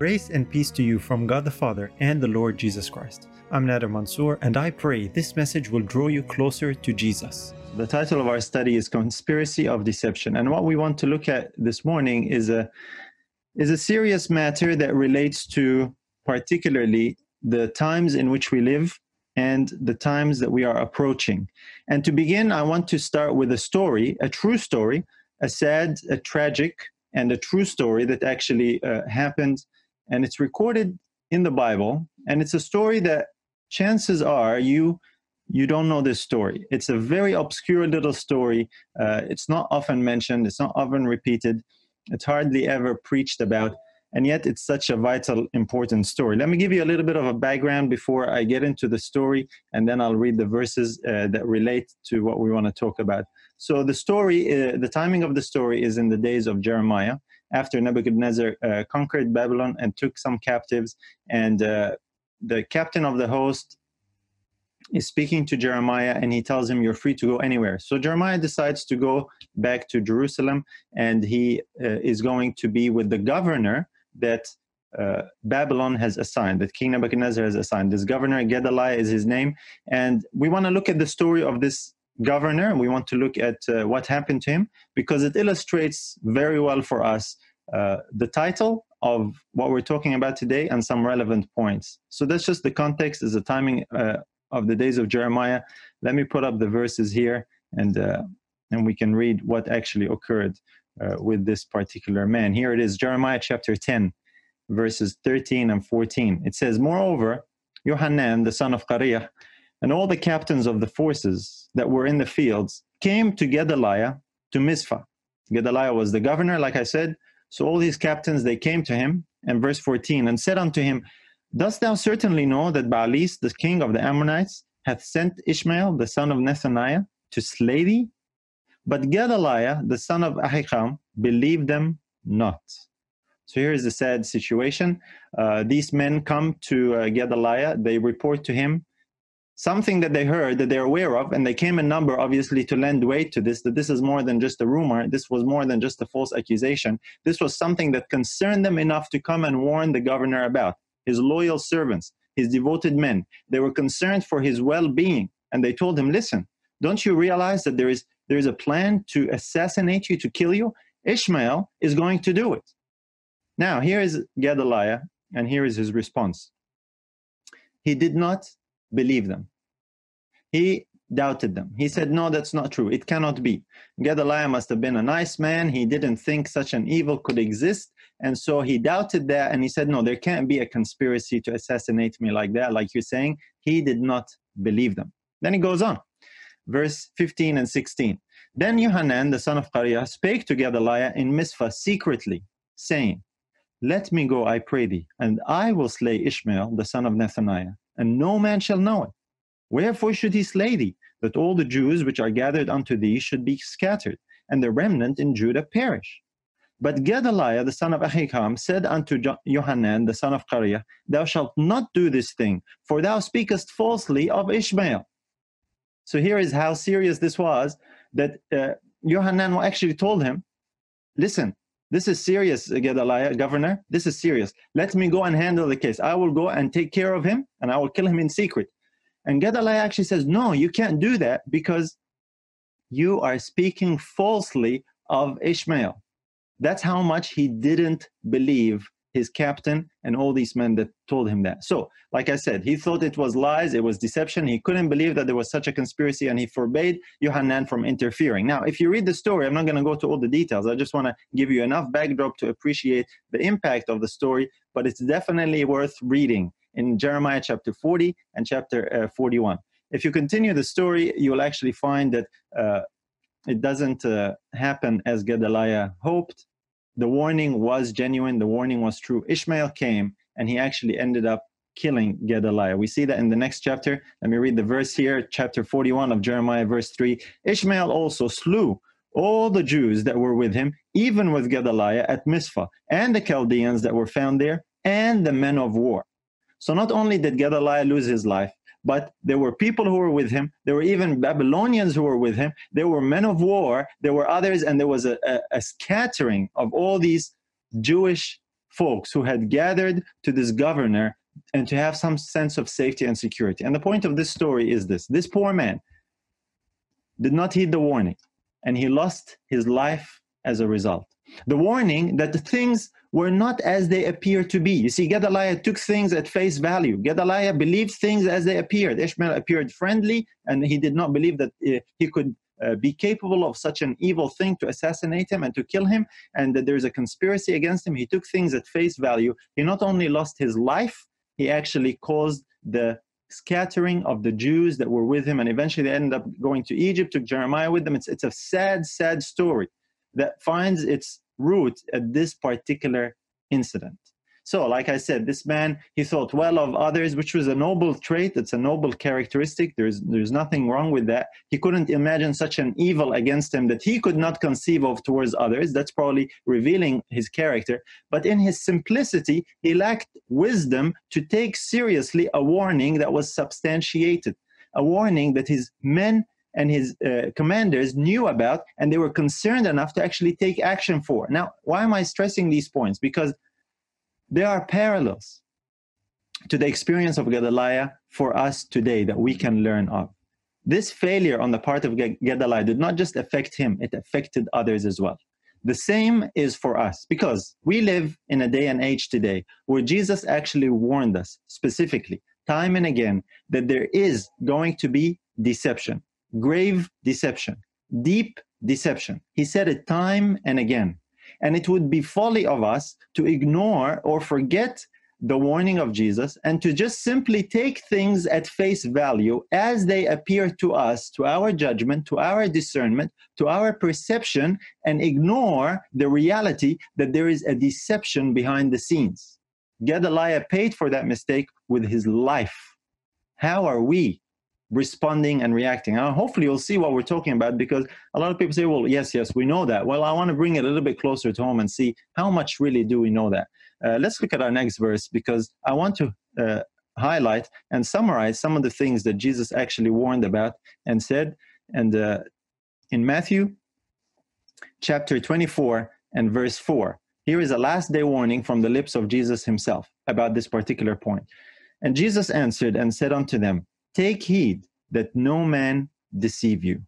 Grace and peace to you from God the Father and the Lord Jesus Christ. I'm Nader Mansour, and I pray this message will draw you closer to Jesus. The title of our study is Conspiracy of Deception. And what we want to look at this morning is a, is a serious matter that relates to particularly the times in which we live and the times that we are approaching. And to begin, I want to start with a story, a true story, a sad, a tragic, and a true story that actually uh, happened. And it's recorded in the Bible. And it's a story that chances are you you don't know this story. It's a very obscure little story. Uh, it's not often mentioned. It's not often repeated. It's hardly ever preached about and yet it's such a vital important story let me give you a little bit of a background before i get into the story and then i'll read the verses uh, that relate to what we want to talk about so the story uh, the timing of the story is in the days of jeremiah after nebuchadnezzar uh, conquered babylon and took some captives and uh, the captain of the host is speaking to Jeremiah and he tells him, You're free to go anywhere. So Jeremiah decides to go back to Jerusalem and he uh, is going to be with the governor that uh, Babylon has assigned, that King Nebuchadnezzar has assigned. This governor, Gedaliah, is his name. And we want to look at the story of this governor. We want to look at uh, what happened to him because it illustrates very well for us uh, the title of what we're talking about today and some relevant points. So that's just the context, is the timing uh, of the days of Jeremiah. Let me put up the verses here and, uh, and we can read what actually occurred uh, with this particular man. Here it is, Jeremiah chapter 10, verses 13 and 14. It says, Moreover, Yohanan, the son of Kareah, and all the captains of the forces that were in the fields came to Gedaliah to Mizpah. Gedaliah was the governor, like I said. So all these captains, they came to him, and verse 14, and said unto him, Dost thou certainly know that Baalis, the king of the Ammonites, hath sent Ishmael, the son of Nethaniah, to slay thee? But Gedaliah, the son of Ahikam, believed them not. So here is the sad situation. Uh, these men come to uh, Gedaliah, they report to him something that they heard that they're aware of, and they came in number, obviously, to lend weight to this, that this is more than just a rumor, this was more than just a false accusation. This was something that concerned them enough to come and warn the governor about. His loyal servants, his devoted men, they were concerned for his well being, and they told him, Listen, don't you realize that there is there's a plan to assassinate you, to kill you, Ishmael is going to do it. Now, here is Gedaliah, and here is his response. He did not believe them. He doubted them. He said, No, that's not true. It cannot be. Gedaliah must have been a nice man. He didn't think such an evil could exist. And so he doubted that and he said, No, there can't be a conspiracy to assassinate me like that, like you're saying. He did not believe them. Then he goes on verse 15 and 16. Then Yohanan, the son of Kareah, spake to Gedaliah in Mizpah secretly, saying, Let me go, I pray thee, and I will slay Ishmael, the son of Nethaniah, and no man shall know it. Wherefore should he slay thee, that all the Jews which are gathered unto thee should be scattered, and the remnant in Judah perish? But Gedaliah, the son of Ahikam, said unto Johanan the son of Kareah, Thou shalt not do this thing, for thou speakest falsely of Ishmael. So here is how serious this was that uh, Yohanan actually told him, listen, this is serious, Gedaliah, governor. This is serious. Let me go and handle the case. I will go and take care of him and I will kill him in secret. And Gedaliah actually says, no, you can't do that because you are speaking falsely of Ishmael. That's how much he didn't believe his captain, and all these men that told him that. So, like I said, he thought it was lies, it was deception. He couldn't believe that there was such a conspiracy, and he forbade Yohanan from interfering. Now, if you read the story, I'm not going to go to all the details. I just want to give you enough backdrop to appreciate the impact of the story, but it's definitely worth reading in Jeremiah chapter 40 and chapter uh, 41. If you continue the story, you'll actually find that uh, it doesn't uh, happen as Gedaliah hoped the warning was genuine, the warning was true. Ishmael came and he actually ended up killing Gedaliah. We see that in the next chapter. Let me read the verse here, chapter 41 of Jeremiah, verse 3. Ishmael also slew all the Jews that were with him, even with Gedaliah at Mizpah, and the Chaldeans that were found there, and the men of war. So not only did Gedaliah lose his life, but there were people who were with him. There were even Babylonians who were with him. There were men of war. There were others, and there was a, a, a scattering of all these Jewish folks who had gathered to this governor and to have some sense of safety and security. And the point of this story is this this poor man did not heed the warning, and he lost his life as a result. The warning that the things were not as they appear to be. You see, Gedaliah took things at face value. Gedaliah believed things as they appeared. Ishmael appeared friendly, and he did not believe that uh, he could uh, be capable of such an evil thing to assassinate him and to kill him, and that there's a conspiracy against him. He took things at face value. He not only lost his life, he actually caused the scattering of the Jews that were with him, and eventually they ended up going to Egypt, took Jeremiah with them. It's, it's a sad, sad story that finds its root at this particular incident. So, like I said, this man, he thought well of others, which was a noble trait. It's a noble characteristic. There's, there's nothing wrong with that. He couldn't imagine such an evil against him that he could not conceive of towards others. That's probably revealing his character. But in his simplicity, he lacked wisdom to take seriously a warning that was substantiated, a warning that his men and his uh, commanders knew about and they were concerned enough to actually take action for. Now, why am I stressing these points? Because there are parallels to the experience of Gedaliah for us today that we can learn of. This failure on the part of Gedaliah did not just affect him, it affected others as well. The same is for us because we live in a day and age today where Jesus actually warned us specifically, time and again, that there is going to be deception, grave deception, deep deception. He said it time and again. And it would be folly of us to ignore or forget the warning of Jesus and to just simply take things at face value as they appear to us, to our judgment, to our discernment, to our perception, and ignore the reality that there is a deception behind the scenes. Gedaliah paid for that mistake with his life. How are we responding and reacting. And hopefully you'll see what we're talking about because a lot of people say, well, yes, yes, we know that. Well, I want to bring it a little bit closer to home and see how much really do we know that. Uh, let's look at our next verse because I want to uh, highlight and summarize some of the things that Jesus actually warned about and said. And uh, in Matthew chapter 24 and verse 4, here is a last day warning from the lips of Jesus himself about this particular point. And Jesus answered and said unto them, Take heed that no man deceive you.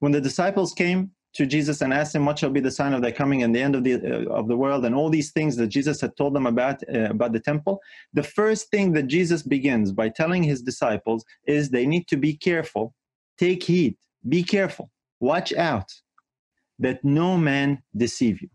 When the disciples came to Jesus and asked him, What shall be the sign of thy coming and the end of the, uh, of the world, and all these things that Jesus had told them about, uh, about the temple, the first thing that Jesus begins by telling his disciples is they need to be careful, take heed, be careful, watch out that no man deceive you.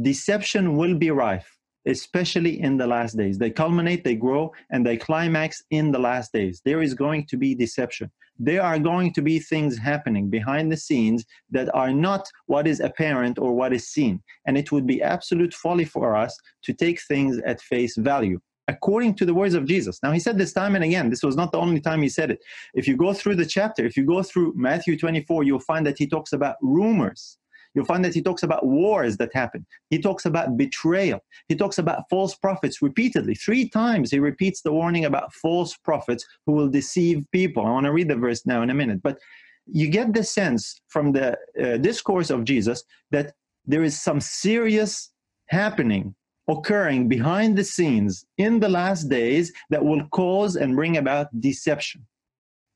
Deception will be rife especially in the last days. They culminate, they grow, and they climax in the last days. There is going to be deception. There are going to be things happening behind the scenes that are not what is apparent or what is seen. And it would be absolute folly for us to take things at face value. According to the words of Jesus. Now, he said this time and again. This was not the only time he said it. If you go through the chapter, if you go through Matthew 24, you'll find that he talks about rumors You'll find that he talks about wars that happen. He talks about betrayal. He talks about false prophets repeatedly. Three times he repeats the warning about false prophets who will deceive people. I want to read the verse now in a minute. But you get the sense from the uh, discourse of Jesus that there is some serious happening occurring behind the scenes in the last days that will cause and bring about deception.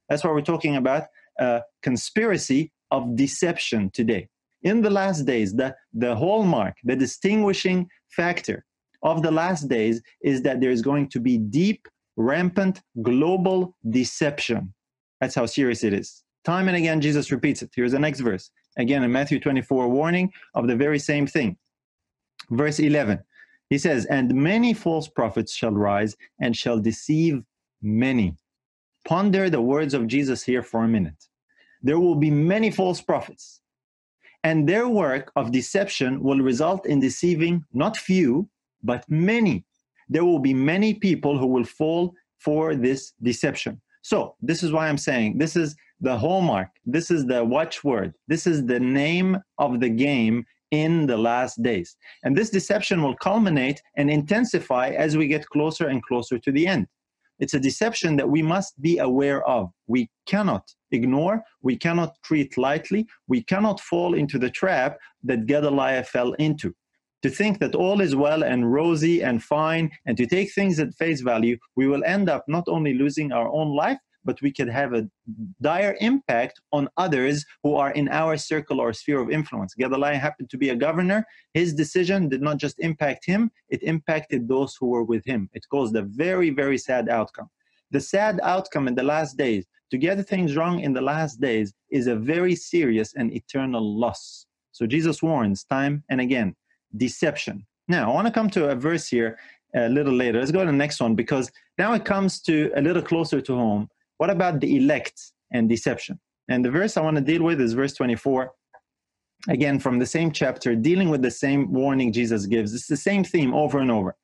That's why we're talking about a conspiracy of deception today in the last days, the, the hallmark, the distinguishing factor of the last days is that there is going to be deep, rampant, global deception. That's how serious it is. Time and again, Jesus repeats it. Here's the next verse. Again, in Matthew 24, warning of the very same thing. Verse 11, he says, And many false prophets shall rise and shall deceive many. Ponder the words of Jesus here for a minute. There will be many false prophets and their work of deception will result in deceiving not few, but many. There will be many people who will fall for this deception. So, this is why I'm saying this is the hallmark, this is the watchword, this is the name of the game in the last days. And this deception will culminate and intensify as we get closer and closer to the end. It's a deception that we must be aware of. We cannot ignore, we cannot treat lightly, we cannot fall into the trap that Gedaliah fell into. to think that all is well and rosy and fine and to take things at face value, we will end up not only losing our own life, but we could have a dire impact on others who are in our circle or sphere of influence. Gedaliah happened to be a governor. His decision did not just impact him, it impacted those who were with him. It caused a very, very sad outcome. The sad outcome in the last days, to get things wrong in the last days, is a very serious and eternal loss. So Jesus warns time and again deception. Now, I want to come to a verse here a little later. Let's go to the next one because now it comes to a little closer to home what about the elect and deception? And the verse I want to deal with is verse 24. Again, from the same chapter, dealing with the same warning Jesus gives. It's the same theme over and over.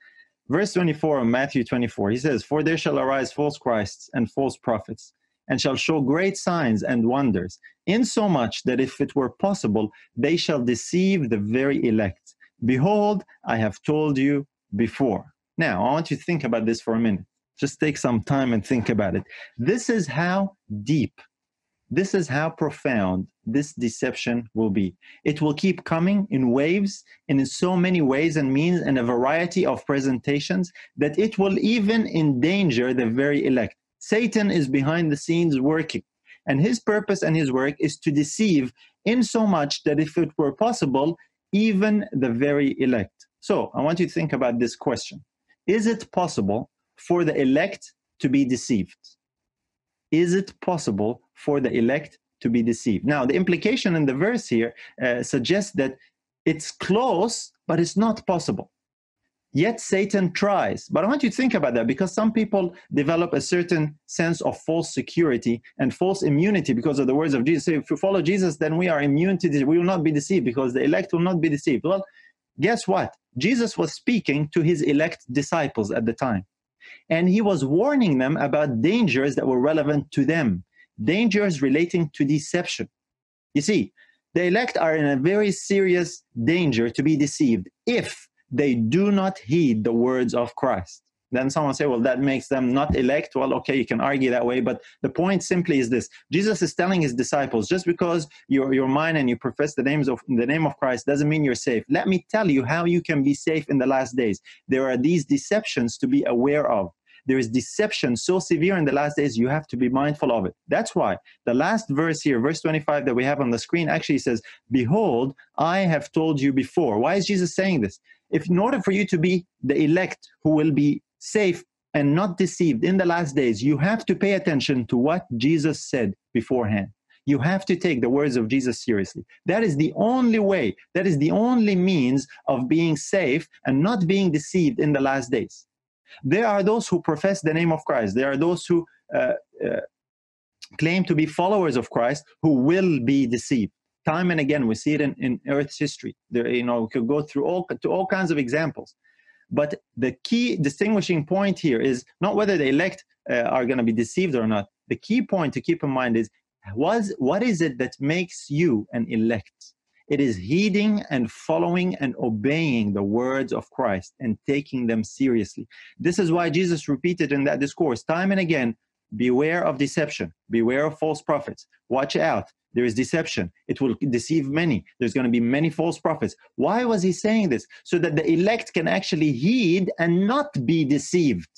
Verse 24 of Matthew 24, he says, For there shall arise false Christs and false prophets, and shall show great signs and wonders, insomuch that if it were possible, they shall deceive the very elect. Behold, I have told you before. Now, I want you to think about this for a minute. Just take some time and think about it. This is how deep, this is how profound this deception will be. It will keep coming in waves and in so many ways and means and a variety of presentations that it will even endanger the very elect. Satan is behind the scenes working, and his purpose and his work is to deceive in so much that if it were possible, even the very elect. So I want you to think about this question Is it possible for the elect to be deceived? Is it possible for the elect to be deceived? Now, the implication in the verse here uh, suggests that it's close, but it's not possible. Yet Satan tries. But I want you to think about that because some people develop a certain sense of false security and false immunity because of the words of Jesus. So if you follow Jesus, then we are immune to this. We will not be deceived because the elect will not be deceived. Well, guess what? Jesus was speaking to his elect disciples at the time. And he was warning them about dangers that were relevant to them, dangers relating to deception. You see, the elect are in a very serious danger to be deceived if they do not heed the words of Christ. Then someone say, well, that makes them not elect. Well, okay, you can argue that way, but the point simply is this: Jesus is telling his disciples, just because you're, you're mine and you profess the names of the name of Christ doesn't mean you're safe. Let me tell you how you can be safe in the last days. There are these deceptions to be aware of. There is deception so severe in the last days, you have to be mindful of it. That's why the last verse here, verse 25 that we have on the screen, actually says, Behold, I have told you before. Why is Jesus saying this? If in order for you to be the elect who will be safe and not deceived in the last days, you have to pay attention to what Jesus said beforehand. You have to take the words of Jesus seriously. That is the only way, that is the only means of being safe and not being deceived in the last days. There are those who profess the name of Christ. There are those who uh, uh, claim to be followers of Christ who will be deceived. Time and again, we see it in, in Earth's history. There, you know, we could go through all to all kinds of examples. But the key distinguishing point here is not whether the elect uh, are going to be deceived or not. The key point to keep in mind is was what is it that makes you an elect? It is heeding and following and obeying the words of Christ and taking them seriously. This is why Jesus repeated in that discourse time and again beware of deception, beware of false prophets, watch out. There is deception. It will deceive many. There's going to be many false prophets. Why was he saying this? So that the elect can actually heed and not be deceived,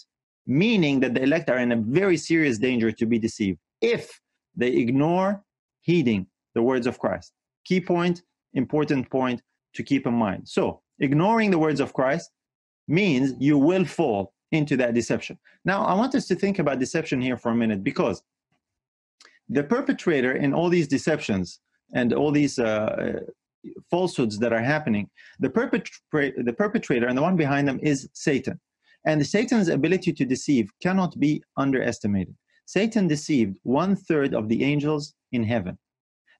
meaning that the elect are in a very serious danger to be deceived if they ignore heeding the words of Christ. Key point, important point to keep in mind. So, ignoring the words of Christ means you will fall into that deception. Now, I want us to think about deception here for a minute because the perpetrator in all these deceptions and all these uh, falsehoods that are happening, the, perpetra- the perpetrator and the one behind them is Satan. And Satan's ability to deceive cannot be underestimated. Satan deceived one third of the angels in heaven.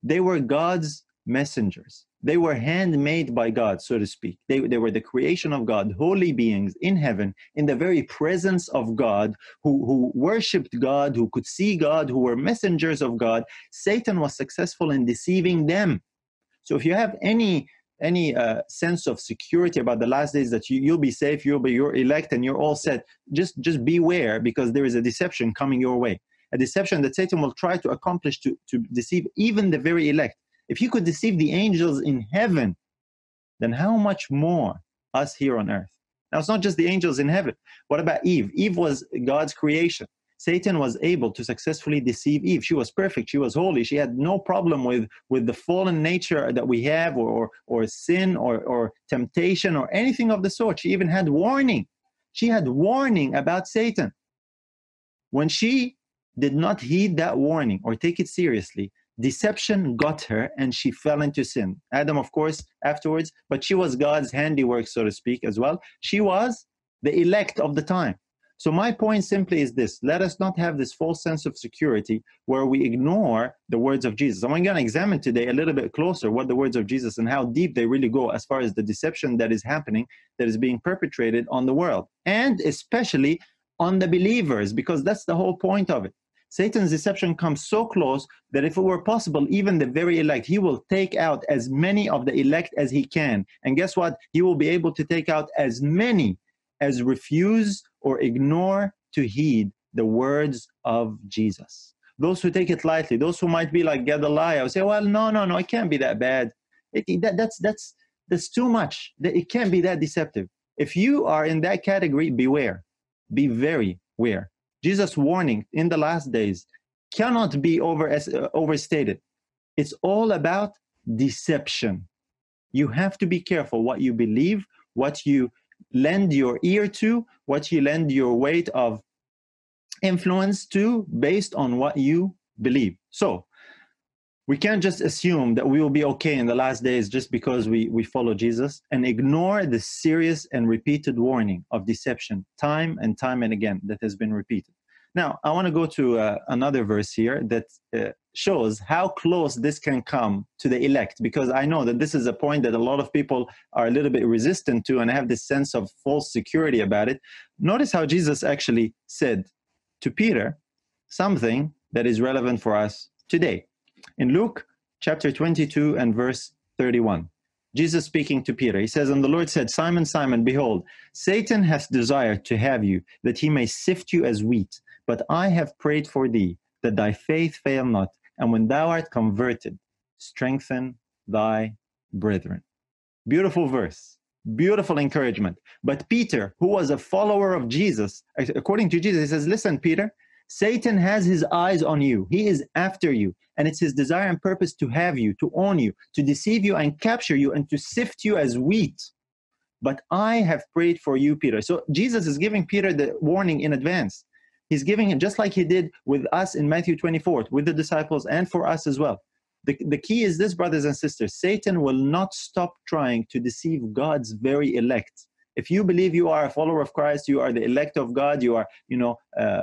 They were God's messengers. They were handmade by God, so to speak. They, they were the creation of God, holy beings in heaven, in the very presence of God, who, who worshiped God, who could see God, who were messengers of God. Satan was successful in deceiving them. So if you have any any uh, sense of security about the last days that you, you'll be safe, you'll be you're elect, and you're all set, just just beware because there is a deception coming your way. A deception that Satan will try to accomplish to, to deceive even the very elect. If he could deceive the angels in heaven, then how much more us here on earth. Now, it's not just the angels in heaven. What about Eve? Eve was God's creation. Satan was able to successfully deceive Eve. She was perfect. She was holy. She had no problem with, with the fallen nature that we have, or, or, or sin, or, or temptation, or anything of the sort. She even had warning. She had warning about Satan. When she did not heed that warning or take it seriously, deception got her and she fell into sin. Adam, of course, afterwards, but she was God's handiwork, so to speak, as well. She was the elect of the time. So, my point simply is this let us not have this false sense of security where we ignore the words of Jesus. I'm going to examine today a little bit closer what the words of Jesus and how deep they really go as far as the deception that is happening, that is being perpetrated on the world, and especially on the believers, because that's the whole point of it. Satan's deception comes so close that if it were possible, even the very elect, he will take out as many of the elect as he can. And guess what? He will be able to take out as many as refuse or ignore to heed the words of Jesus. Those who take it lightly, those who might be like Gedaliah, say, well, no, no, no, it can't be that bad. It, that, that's, that's, that's too much. It can't be that deceptive. If you are in that category, beware. Be very aware. Jesus' warning in the last days cannot be over, uh, overstated. It's all about deception. You have to be careful what you believe, what you lend your ear to, what you lend your weight of influence to, based on what you believe. So, we can't just assume that we will be okay in the last days just because we, we follow Jesus and ignore the serious and repeated warning of deception time and time and again that has been repeated. Now, I want to go to uh, another verse here that uh, shows how close this can come to the elect, because I know that this is a point that a lot of people are a little bit resistant to and have this sense of false security about it. Notice how Jesus actually said to Peter something that is relevant for us today. In Luke chapter 22 and verse 31, Jesus speaking to Peter, he says, And the Lord said, Simon, Simon, behold, Satan hath desired to have you, that he may sift you as wheat. But I have prayed for thee, that thy faith fail not, and when thou art converted, strengthen thy brethren. Beautiful verse, beautiful encouragement. But Peter, who was a follower of Jesus, according to Jesus, he says, Listen, Peter, Satan has his eyes on you. He is after you. And it's his desire and purpose to have you, to own you, to deceive you and capture you, and to sift you as wheat. But I have prayed for you, Peter. So Jesus is giving Peter the warning in advance. He's giving it just like he did with us in Matthew 24, with the disciples and for us as well. The, the key is this, brothers and sisters Satan will not stop trying to deceive God's very elect. If you believe you are a follower of Christ, you are the elect of God, you are, you know, uh,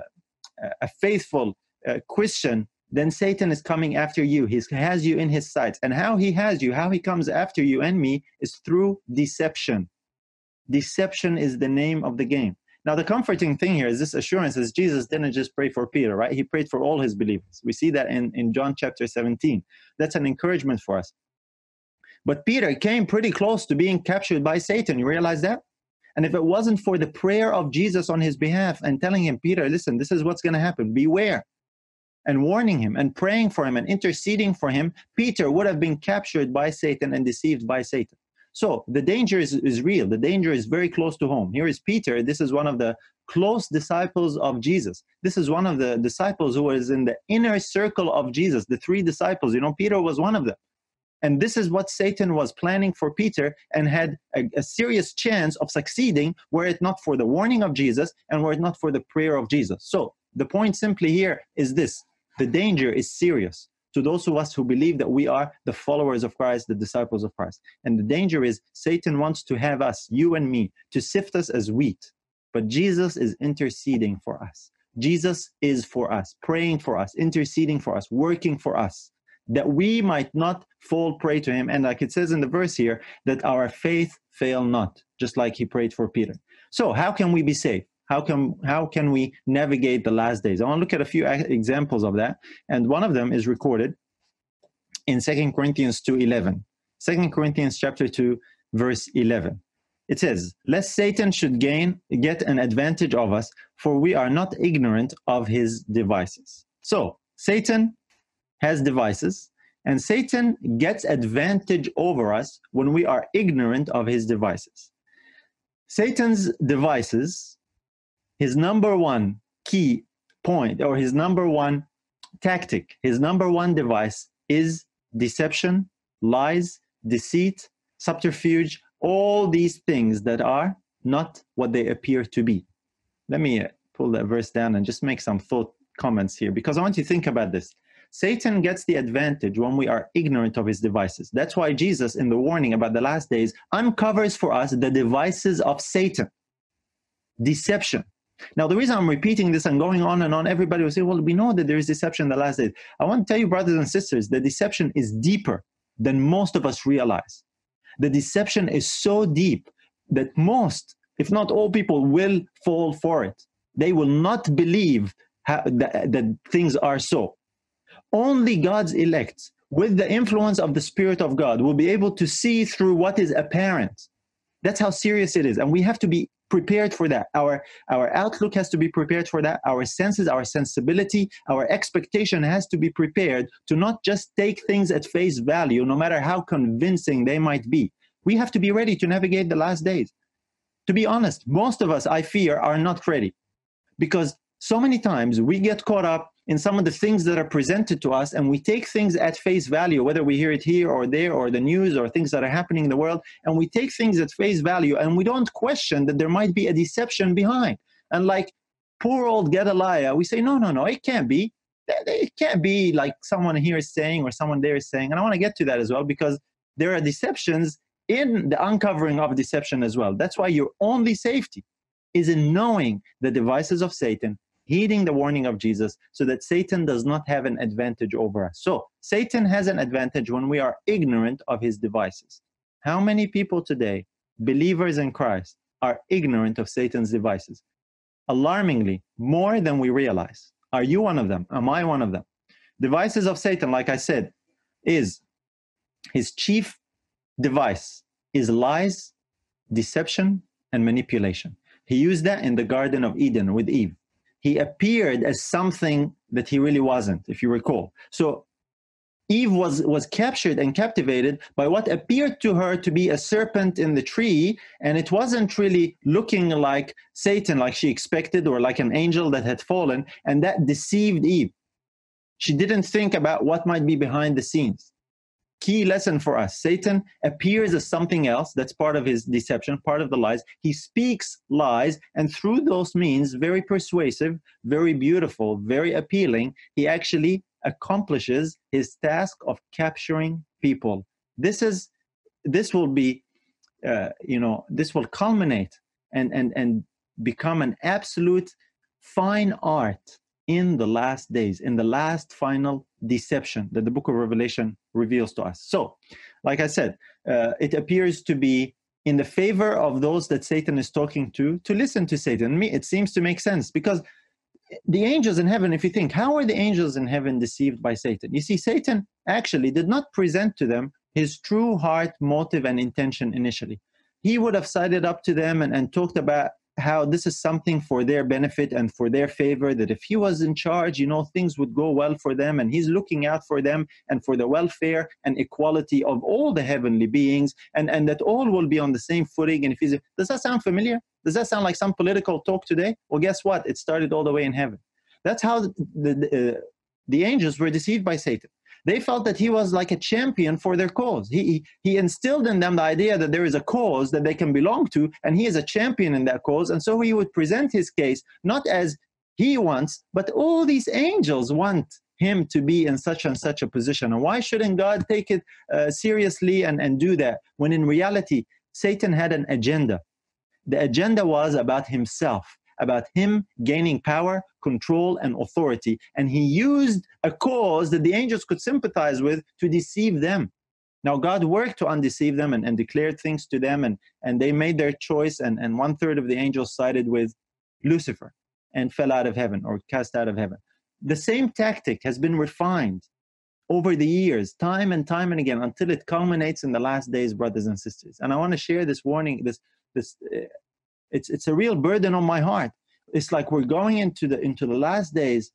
a faithful uh, Christian, then Satan is coming after you. He has you in his sights. And how he has you, how he comes after you and me, is through deception. Deception is the name of the game. Now, the comforting thing here is this assurance is Jesus didn't just pray for Peter, right? He prayed for all his believers. We see that in, in John chapter 17. That's an encouragement for us. But Peter came pretty close to being captured by Satan. You realize that? And if it wasn't for the prayer of Jesus on his behalf and telling him, Peter, listen, this is what's going to happen, beware, and warning him and praying for him and interceding for him, Peter would have been captured by Satan and deceived by Satan. So the danger is, is real. The danger is very close to home. Here is Peter. This is one of the close disciples of Jesus. This is one of the disciples who was in the inner circle of Jesus, the three disciples. You know, Peter was one of them. And this is what Satan was planning for Peter and had a, a, serious chance of succeeding were it not for the warning of Jesus and were it not for the prayer of Jesus. So the point simply here is this the danger is serious to those of us who believe that we are the followers of Christ, the disciples of Christ. And the danger is Satan wants to have us, you and me, to sift us as wheat. But Jesus is interceding for us. Jesus is for us, praying for us, interceding for us, working for us, that we might not fall prey to him. And like it says in the verse here, that our faith fail not, just like he prayed for Peter. So, how can we be saved? how can how can we navigate the last days i want to look at a few examples of that and one of them is recorded in 2 corinthians 2.11 2 corinthians chapter 2 verse 11 it says lest satan should gain get an advantage of us for we are not ignorant of his devices so satan has devices and satan gets advantage over us when we are ignorant of his devices Satan's devices, his number one key point or his number one tactic, his number one device is deception, lies, deceit, subterfuge, all these things that are not what they appear to be. Let me pull that verse down and just make some thought comments here because I want you to think about this. Satan gets the advantage when we are ignorant of his devices. That's why Jesus, in the warning about the last days, uncovers for us the devices of Satan deception. Now, the reason I'm repeating this and going on and on, everybody will say, well, we know that there is deception in the last days. I want to tell you, brothers and sisters, the deception is deeper than most of us realize. The deception is so deep that most, if not all people, will fall for it. They will not believe that, that things are so. Only God's elect, with the influence of the Spirit of God, will be able to see through what is apparent. That's how serious it is. And we have to be prepared for that. Our, our outlook has to be prepared for that. Our senses, our sensibility, our expectation has to be prepared to not just take things at face value, no matter how convincing they might be. We have to be ready to navigate the last days. To be honest, most of us, I fear, are not ready because so many times we get caught up in some of the things that are presented to us and we take things at face value whether we hear it here or there or the news or things that are happening in the world and we take things at face value and we don't question that there might be a deception behind. And like poor old gedaliah we say no no no it can't be. It can't be like someone here is saying or someone there is saying. And i want to get to that as well because there are deceptions in the uncovering of deception as well. That's why your only safety is in knowing the devices of satan heeding the warning of Jesus so that Satan does not have an advantage over us. So, Satan has an advantage when we are ignorant of his devices. How many people today, believers in Christ, are ignorant of Satan's devices? Alarmingly, more than we realize. Are you one of them? Am I one of them? Devices of Satan, like I said, is his chief device is lies, deception, and manipulation. He used that in the Garden of Eden with Eve he appeared as something that he really wasn't, if you recall. So Eve was, was captured and captivated by what appeared to her to be a serpent in the tree, and it wasn't really looking like Satan, like she expected, or like an angel that had fallen, and that deceived Eve. She didn't think about what might be behind the scenes key lesson for us Satan appears as something else that's part of his deception, part of the lies. He speaks lies, and through those means, very persuasive, very beautiful, very appealing, he actually accomplishes his task of capturing people. This is this will be uh, you know this will culminate and and and become an absolute fine art in the last days, in the last final deception that the book of Revelation reveals to us. So, like I said, uh, it appears to be in the favor of those that Satan is talking to to listen to Satan. Me, it seems to make sense because the angels in heaven, if you think, how are the angels in heaven deceived by Satan? You see, Satan actually did not present to them his true heart, motive, and intention initially. He would have sided up to them and, and talked about how this is something for their benefit and for their favor that if he was in charge you know things would go well for them and he's looking out for them and for the welfare and equality of all the heavenly beings and and that all will be on the same footing. And if he's does that sound familiar? Does that sound like some political talk today? Well guess what? It started all the way in heaven. That's how the, the, uh, the angels were deceived by satan they felt that he was like a champion for their cause. He, he instilled in them the idea that there is a cause that they can belong to, and he is a champion in that cause. And so he would present his case not as he wants, but all these angels want him to be in such and such a position. And why shouldn't God take it uh, seriously and, and do that when in reality, Satan had an agenda? The agenda was about himself about him gaining power, control, and authority. And he used a cause that the angels could sympathize with to deceive them. Now, God worked to undeceive them and, and declared things to them, and, and they made their choice, and, and one third of the angels sided with Lucifer and fell out of heaven or cast out of heaven. The same tactic has been refined over the years, time and time and again, until it culminates in the last days, brothers and sisters. And I want to share this warning, this this uh, it's it's a real burden on my heart it's like we're going into the into the last days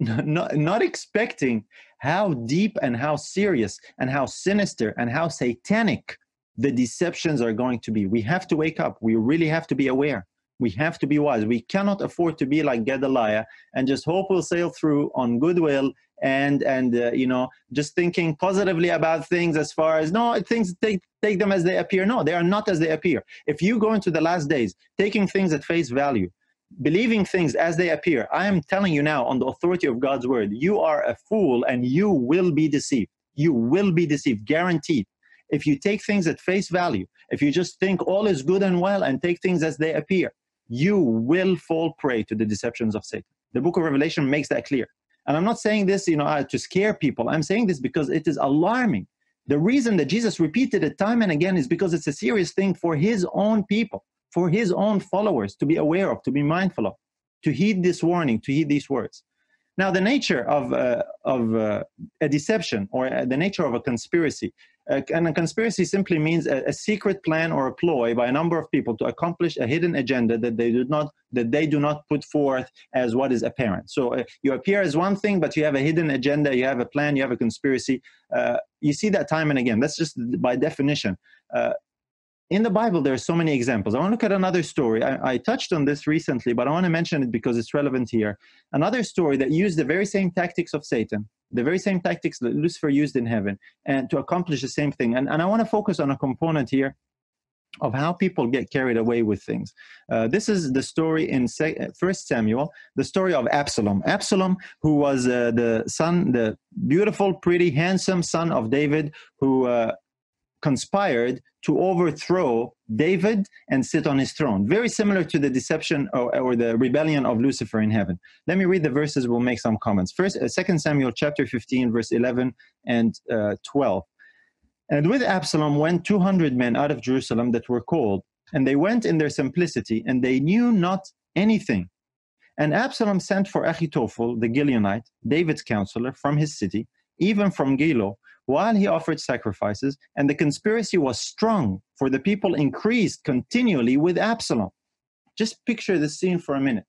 not, not expecting how deep and how serious and how sinister and how satanic the deceptions are going to be. We have to wake up. We really have to be aware. We have to be wise. We cannot afford to be like Gedaliah and just hope we'll sail through on goodwill and and uh, you know just thinking positively about things as far as no things take take them as they appear. No, they are not as they appear. If you go into the last days taking things at face value, believing things as they appear, I am telling you now on the authority of God's word, you are a fool and you will be deceived. You will be deceived, guaranteed. If you take things at face value, if you just think all is good and well and take things as they appear, you will fall prey to the deceptions of Satan. The book of Revelation makes that clear. And I'm not saying this, you know, uh, to scare people. I'm saying this because it is alarming. The reason that Jesus repeated it time and again is because it's a serious thing for his own people, for his own followers to be aware of, to be mindful of, to heed this warning, to heed these words. Now, the nature of, uh, of uh, a deception or uh, the nature of a conspiracy uh, and a conspiracy simply means a, a, secret plan or a ploy by a number of people to accomplish a hidden agenda that they do not that they do not put forth as what is apparent. So uh, you appear as one thing, but you have a hidden agenda, you have a plan, you have a conspiracy. Uh, you see that time and again. That's just by definition. In the Bible, there are so many examples. I want to look at another story. I, I, touched on this recently, but I want to mention it because it's relevant here. Another story that used the very same tactics of Satan, the very same tactics that Lucifer used in heaven, and to accomplish the same thing. And, and I want to focus on a component here of how people get carried away with things. Uh, this is the story in First Samuel, the story of Absalom. Absalom, who was uh, the son, the beautiful, pretty, handsome son of David, who uh, conspired to overthrow David and sit on his throne. Very similar to the deception or, or, the rebellion of Lucifer in heaven. Let me read the verses. We'll make some comments. First, uh, 2 Samuel chapter 15, verse 11 and uh, 12. And with Absalom went 200 men out of Jerusalem that were called, and they went in their simplicity, and they knew not anything. And Absalom sent for Ahithophel, the Gilonite, David's counselor, from his city, even from Giloh, while he offered sacrifices, and the conspiracy was strong, for the people increased continually with Absalom. Just picture the scene for a minute.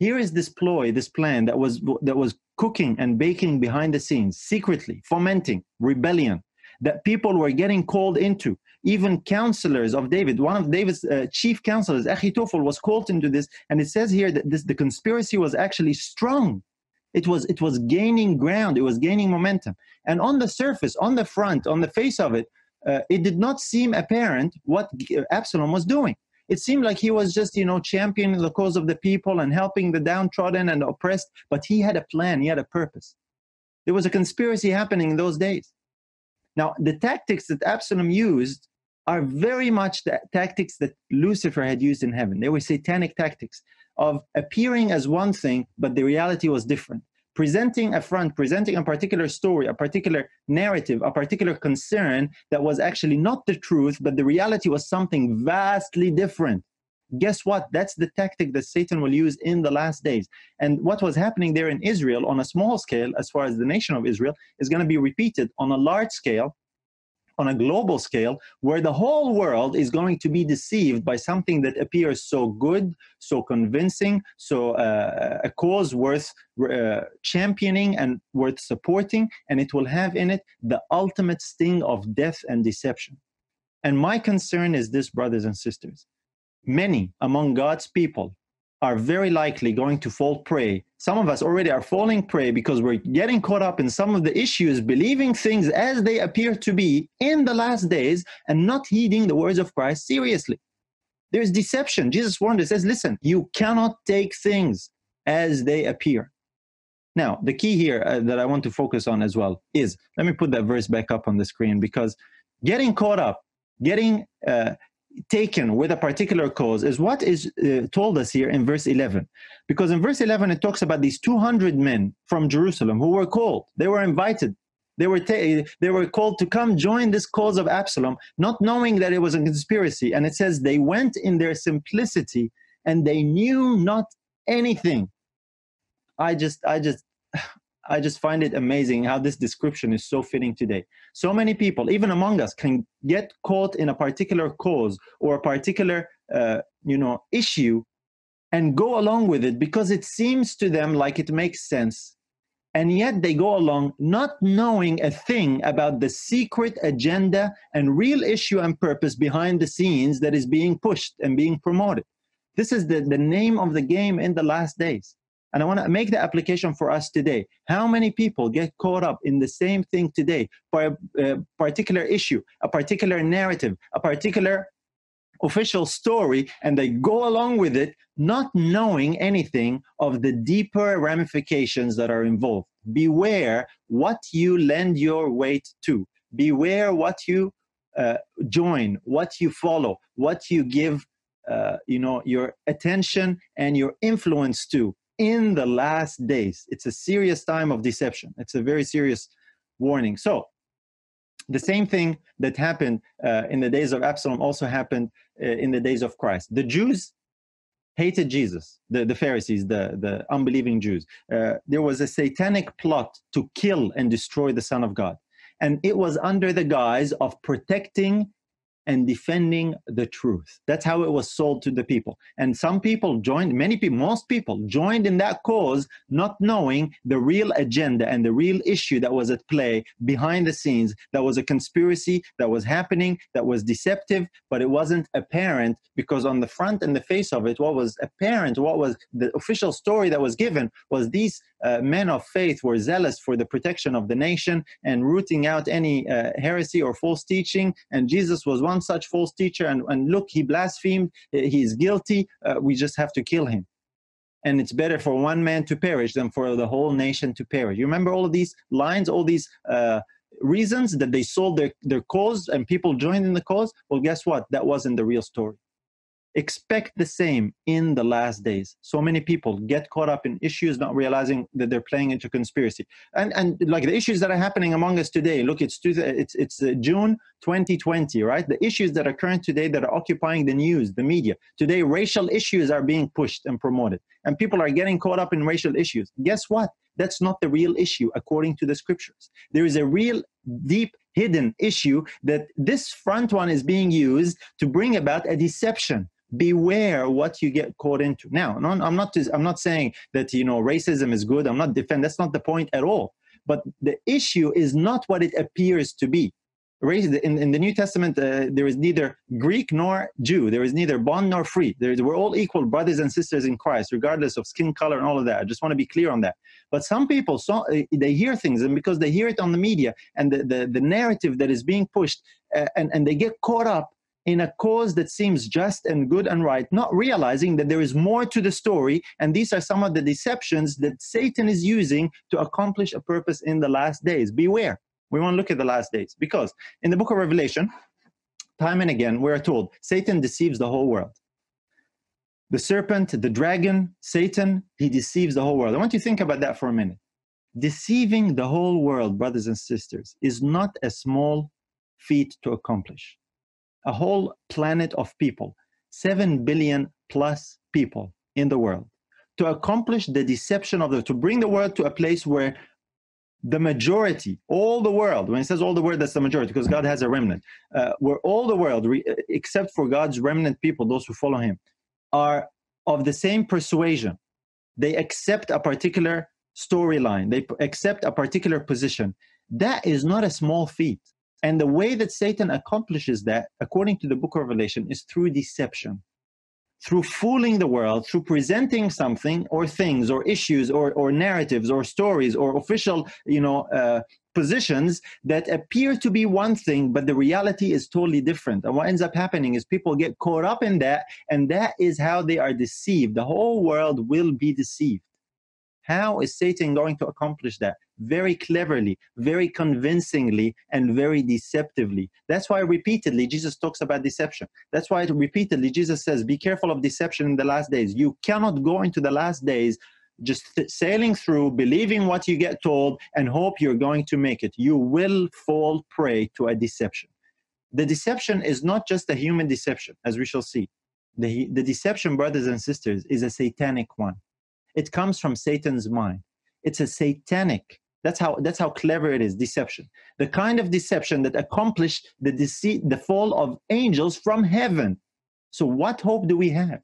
Here is this ploy, this plan that was that was cooking and baking behind the scenes, secretly fomenting rebellion that people were getting called into. Even counselors of David, one of David's uh, chief counselors, Ahithophel, was called into this, and it says here that this, the conspiracy was actually strong it was it was gaining ground it was gaining momentum. And on the surface on the front on the face of it uh, it did not seem apparent what absalom was doing. It seemed like he was just you know championing the cause of the people and helping the downtrodden and oppressed but he had a plan he had a purpose. There was a conspiracy happening in those days. Now the tactics that absalom used are very much the tactics that lucifer had used in heaven. They were satanic tactics of appearing as one thing, but the reality was different. Presenting a front, presenting a particular story, a particular narrative, a particular concern that was actually not the truth, but the reality was something vastly different. Guess what? That's the tactic that Satan will use in the last days. And what was happening there in Israel on a small scale, as far as the nation of Israel, is going to be repeated on a large scale on a global scale where the whole world is going to be deceived by something that appears so good, so convincing, so uh, a cause worth uh, championing and worth supporting, and it will have in it the ultimate sting of death and deception. And my concern is this, brothers and sisters. Many among God's people are very likely going to fall prey. Some of us already are falling prey because we're getting caught up in some of the issues, believing things as they appear to be in the last days and not heeding the words of Christ seriously. There's deception. Jesus warned us, says, listen, you cannot take things as they appear. Now, the key here uh, that I want to focus on as well is let me put that verse back up on the screen because getting caught up, getting uh, taken with a particular cause is what is uh, told us here in verse 11 because in verse 11 it talks about these 200 men from jerusalem who were called. They were invited. They were ta- they were called to come join this cause of absalom not knowing that it was a conspiracy. And it says they went in their simplicity and they knew not anything. I just i just I just find it amazing how this description is so fitting today. So many people, even among us, can get caught in a particular cause or a particular, uh, you know, issue, and go along with it because it seems to them like it makes sense, And yet they go along not knowing a thing about the secret agenda and real issue and purpose behind the scenes that is being pushed and being promoted. This is the, the name of the game in the last days. And I want to make the application for us today. How many people get caught up in the same thing today for a, a particular issue, a particular narrative, a particular official story, and they go along with it, not knowing anything of the deeper ramifications that are involved? Beware what you lend your weight to. Beware what you uh, join, what you follow, what you give uh, you know your attention and your influence to in the last days. It's a serious time of deception. It's a very serious warning. So, the same thing that happened uh, in the days of Absalom also happened uh, in the days of Christ. The Jews hated Jesus, the, the Pharisees, the, the unbelieving Jews. Uh, there was a satanic plot to kill and destroy the Son of God. And it was under the guise of protecting and defending the truth. That's how it was sold to the people. And some people joined, many people, most people joined in that cause, not knowing the real agenda and the real issue that was at play behind the scenes. That was a conspiracy that was happening, that was deceptive, but it wasn't apparent because on the front and the face of it, what was apparent, what was the official story that was given was these uh, men of faith were zealous for the protection of the nation and rooting out any uh, heresy or false teaching. And Jesus was one such false teacher. And, and look, he blasphemed, he is guilty. Uh, we just have to kill him. And it's better for one man to perish than for the whole nation to perish. You remember all of these lines, all these uh, reasons that they sold their, their cause and people joined in the cause? Well, guess what? That wasn't the real story expect the same in the last days. So many people get caught up in issues not realizing that they're playing into conspiracy. And and like the issues that are happening among us today look it's it's it's uh, june 2020 right? The issues that are current today that are occupying the news the media. Today racial issues are being pushed and promoted and people are getting caught up in racial issues. Guess what? That's not the real issue according to the scriptures. There is a real deep hidden issue that this front one is being used to bring about a deception beware what you get caught into. Now i'm not i'm not saying that you know racism is good. I'm not defend that's not the point at all. But the issue is not what it appears to be. In, in the new testament uh, there is neither greek nor jew. There is neither bond nor free. We're all equal brothers and sisters in christ regardless of skin color and all of that. I just want to be clear on that. But some people so, uh, they hear things and because they hear it on the media and the, the, the narrative that is being pushed uh, and, and they get caught up in a cause that seems just and good and right, not realizing that there is more to the story. And these are some of the deceptions that Satan is using to accomplish a purpose in the last days. Beware. We want to look at the last days because in the book of Revelation, time and again, we're told Satan deceives the whole world. The serpent, the dragon, Satan, he deceives the whole world. I want you to think about that for a minute. Deceiving the whole world, brothers and sisters, is not a small feat to accomplish a whole planet of people, 7 billion plus people in the world, to accomplish the deception of the, to bring the world to a place where the majority, all the world, when it says all the world, that's the majority, because God has a remnant, uh, where all the world, re, except for God's remnant people, those who follow Him, are of the same persuasion. They accept a particular storyline, they accept a particular position. That is not a small feat. And the way that Satan accomplishes that, according to the book of Revelation, is through deception, through fooling the world, through presenting something or things or issues or, or narratives or stories or official, you know, uh, positions that appear to be one thing, but the reality is totally different. And what ends up happening is people get caught up in that, and that is how they are deceived. The whole world will be deceived. How is Satan going to accomplish that? Very cleverly, very convincingly, and very deceptively. That's why repeatedly Jesus talks about deception. That's why repeatedly Jesus says, Be careful of deception in the last days. You cannot go into the last days just th- sailing through, believing what you get told, and hope you're going to make it. You will fall prey to a deception. The deception is not just a human deception, as we shall see. The, the deception, brothers and sisters, is a satanic one. It comes from Satan's mind. It's a satanic. That's how that's how clever it is, deception. The kind of deception that accomplished the deceit, the fall of angels from heaven. So what hope do we have?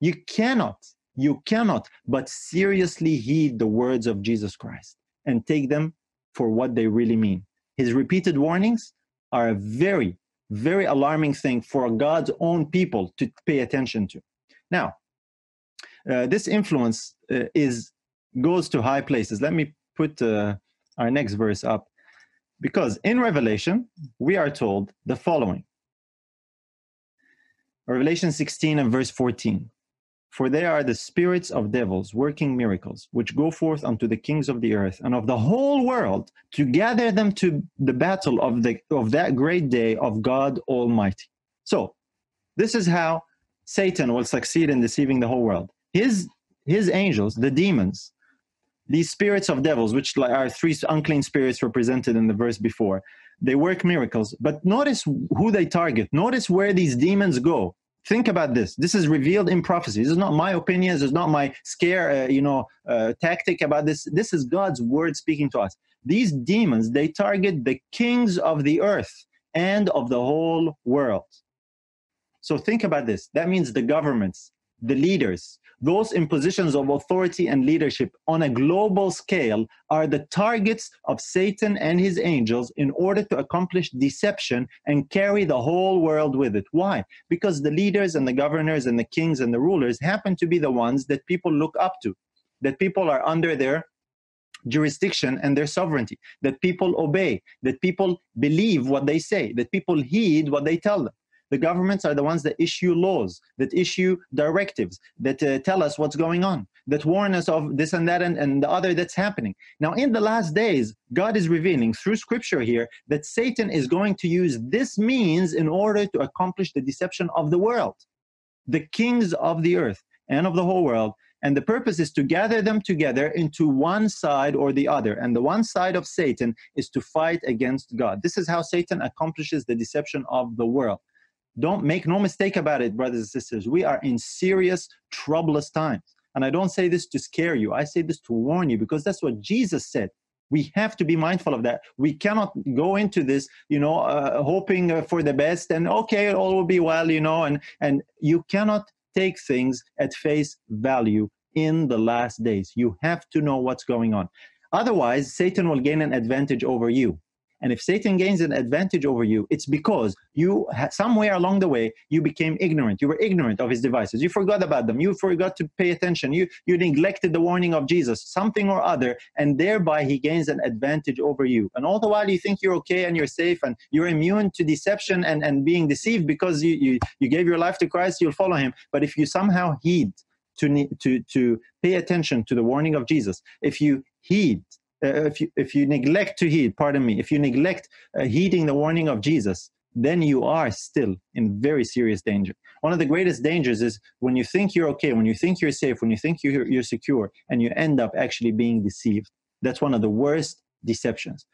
You cannot, you cannot but seriously heed the words of Jesus Christ. and take them for what they really mean. His repeated warnings are a very, very alarming thing for God's own people to pay attention to. Now, uh, this influence uh, is goes to high places. Let me put uh, our next verse up, because in Revelation we are told the following. Revelation 16 and verse 14. For they are the spirits of devils working miracles, which go forth unto the kings of the earth and of the whole world to gather them to the battle of, the, of that great day of God Almighty. So, this is how Satan will succeed in deceiving the whole world. His, his angels, the demons, these spirits of devils, which are three unclean spirits represented in the verse before, they work miracles. But notice who they target. Notice where these demons go. Think about this. This is revealed in prophecy. This is not my opinions is not my scare uh, you know uh, tactic about this. This is god's word speaking to us. These demons they target the kings of the earth and of the whole world. So think about this. That means the governments the leaders those in positions of authority and leadership on a global scale are the targets of Satan and his angels in order to accomplish deception and carry the whole world with it. Why? Because the leaders and the governors and the kings and the rulers happen to be the ones that people look up to, that people are under their jurisdiction and their sovereignty, that people obey, that people believe what they say, that people heed what they tell them. The governments are the ones that issue laws, that issue directives, that uh, tell us what's going on, that warn us of this and that and, and the other that's happening. Now, in the last days, God is revealing through scripture here that Satan is going to use this means in order to accomplish the deception of the world, the kings of the earth and of the whole world. And the purpose is to gather them together into one side or the other. And the one side of Satan is to fight against God. This is how Satan accomplishes the deception of the world. Don't make no mistake about it, brothers and sisters. We are in serious, troublous times. And I don't say this to scare you. I say this to warn you because that's what Jesus said. We have to be mindful of that. We cannot go into this, you know, uh, hoping uh, for the best and okay, all will be well, you know, and and you cannot take things at face value in the last days. You have to know what's going on. Otherwise, Satan will gain an advantage over you. And if Satan gains an advantage over you, it's because you, somewhere along the way, you became ignorant. You were ignorant of his devices. You forgot about them. You forgot to pay attention. You, you neglected the warning of Jesus, something or other, and thereby he gains an advantage over you. And all the while you think you're okay and you're safe and you're immune to deception and, and being deceived because you, you, you gave your life to Christ, you'll follow him. But if you somehow heed to, to, to pay attention to the warning of Jesus, if you heed uh, if you if you neglect to heed pardon me if you neglect uh, heeding the warning of jesus then you are still in very serious danger. One of the greatest dangers is when you think you're okay when you think you're safe when you think you're, you're secure and you end up actually being deceived. That's one of the worst deceptions.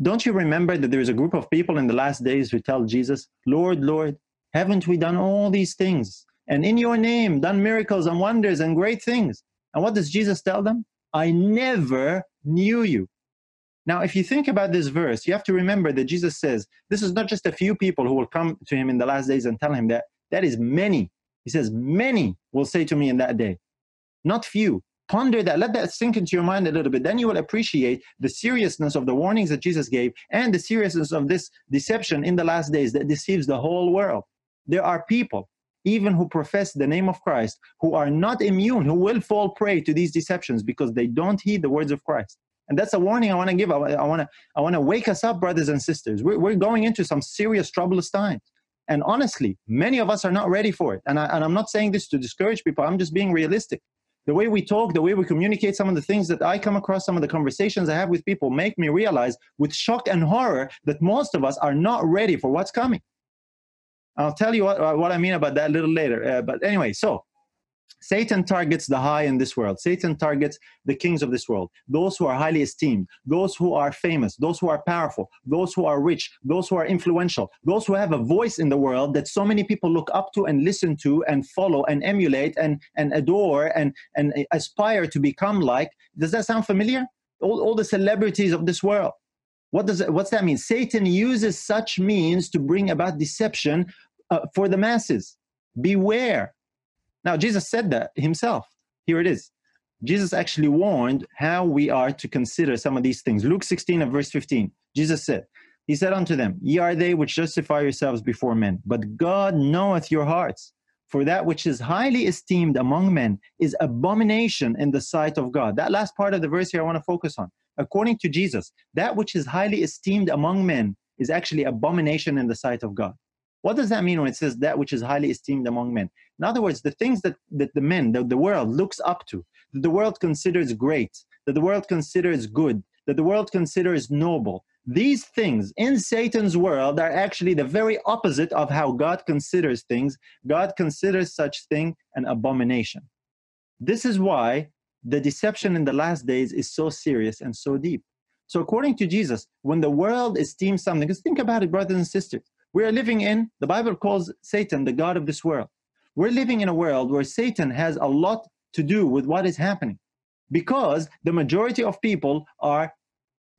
Don't you remember that there's a group of people in the last days who tell jesus lord lord haven't we done all these things? And in your name done miracles and wonders and great things. And what does jesus tell them? I never knew you. Now, if you think about this verse, you have to remember that Jesus says this is not just a few people who will come to him in the last days and tell him that. That is many. He says, Many will say to me in that day, not few. Ponder that. Let that sink into your mind a little bit. Then you will appreciate the seriousness of the warnings that Jesus gave and the seriousness of this deception in the last days that deceives the whole world. There are people even who profess the name of Christ, who are not immune, who will fall prey to these deceptions because they don't heed the words of Christ. And that's a warning I want to give. I, want to I want to wake us up, brothers and sisters. We're, we're going into some serious troublous times. And honestly, many of us are not ready for it. And, I, and I'm not saying this to discourage people. I'm just being realistic. The way we talk, the way we communicate, some of the things that I come across, some of the conversations I have with people make me realize with shock and horror that most of us are not ready for what's coming. I'll tell you what, uh, what I mean about that a little later. Uh, but anyway, so Satan targets the high in this world. Satan targets the kings of this world, those who are highly esteemed, those who are famous, those who are powerful, those who are rich, those who are influential, those who have a voice in the world that so many people look up to and listen to and follow and emulate and, and adore and, and aspire to become like. Does that sound familiar? All, all the celebrities of this world. What does what's that mean? Satan uses such means to bring about deception uh, for the masses. Beware. Now Jesus said that himself. Here it is. Jesus actually warned how we are to consider some of these things. Luke 16 and verse 15, Jesus said, He said unto them, Ye are they which justify yourselves before men, but God knoweth your hearts. For that which is highly esteemed among men is abomination in the sight of God. That last part of the verse here I want to focus on. According to Jesus, that which is highly esteemed among men is actually abomination in the sight of God. What does that mean when it says that which is highly esteemed among men? In other words, the things that, that the men, the, the world looks up to, that the world considers great, that the world considers good, that the world considers noble, these things in Satan's world are actually the very opposite of how God considers things. God considers such thing an abomination. This is why the deception in the last days is so serious and so deep. So, according to Jesus, when the world esteems something, because think about it, brothers and sisters, we are living in, the Bible calls Satan the God of this world. We're living in a world where Satan has a lot to do with what is happening because the majority of people are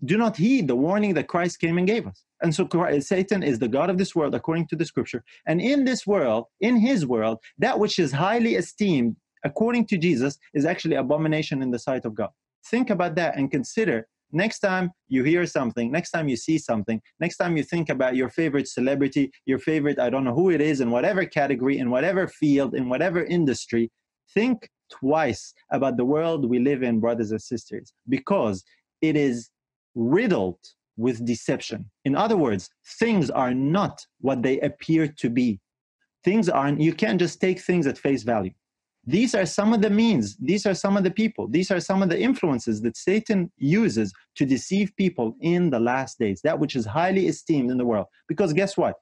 do not heed the warning that Christ came and gave us. And so Satan is the God of this world, according to the scripture. And in this world, in his world, that which is highly esteemed, according to Jesus, is actually abomination in the sight of God. Think about that and consider next time you hear something, next time you see something, next time you think about your favorite celebrity, your favorite, I don't know who it is, in whatever category, in whatever field, in whatever industry, think twice about the world we live in, brothers and sisters, because it is riddled with deception. In other words, things are not what they appear to be. Things aren't, you can't just take things at face value. These are some of the means, these are some of the people, these are some of the influences that Satan uses to deceive people in the last days, that which is highly esteemed in the world. Because guess what?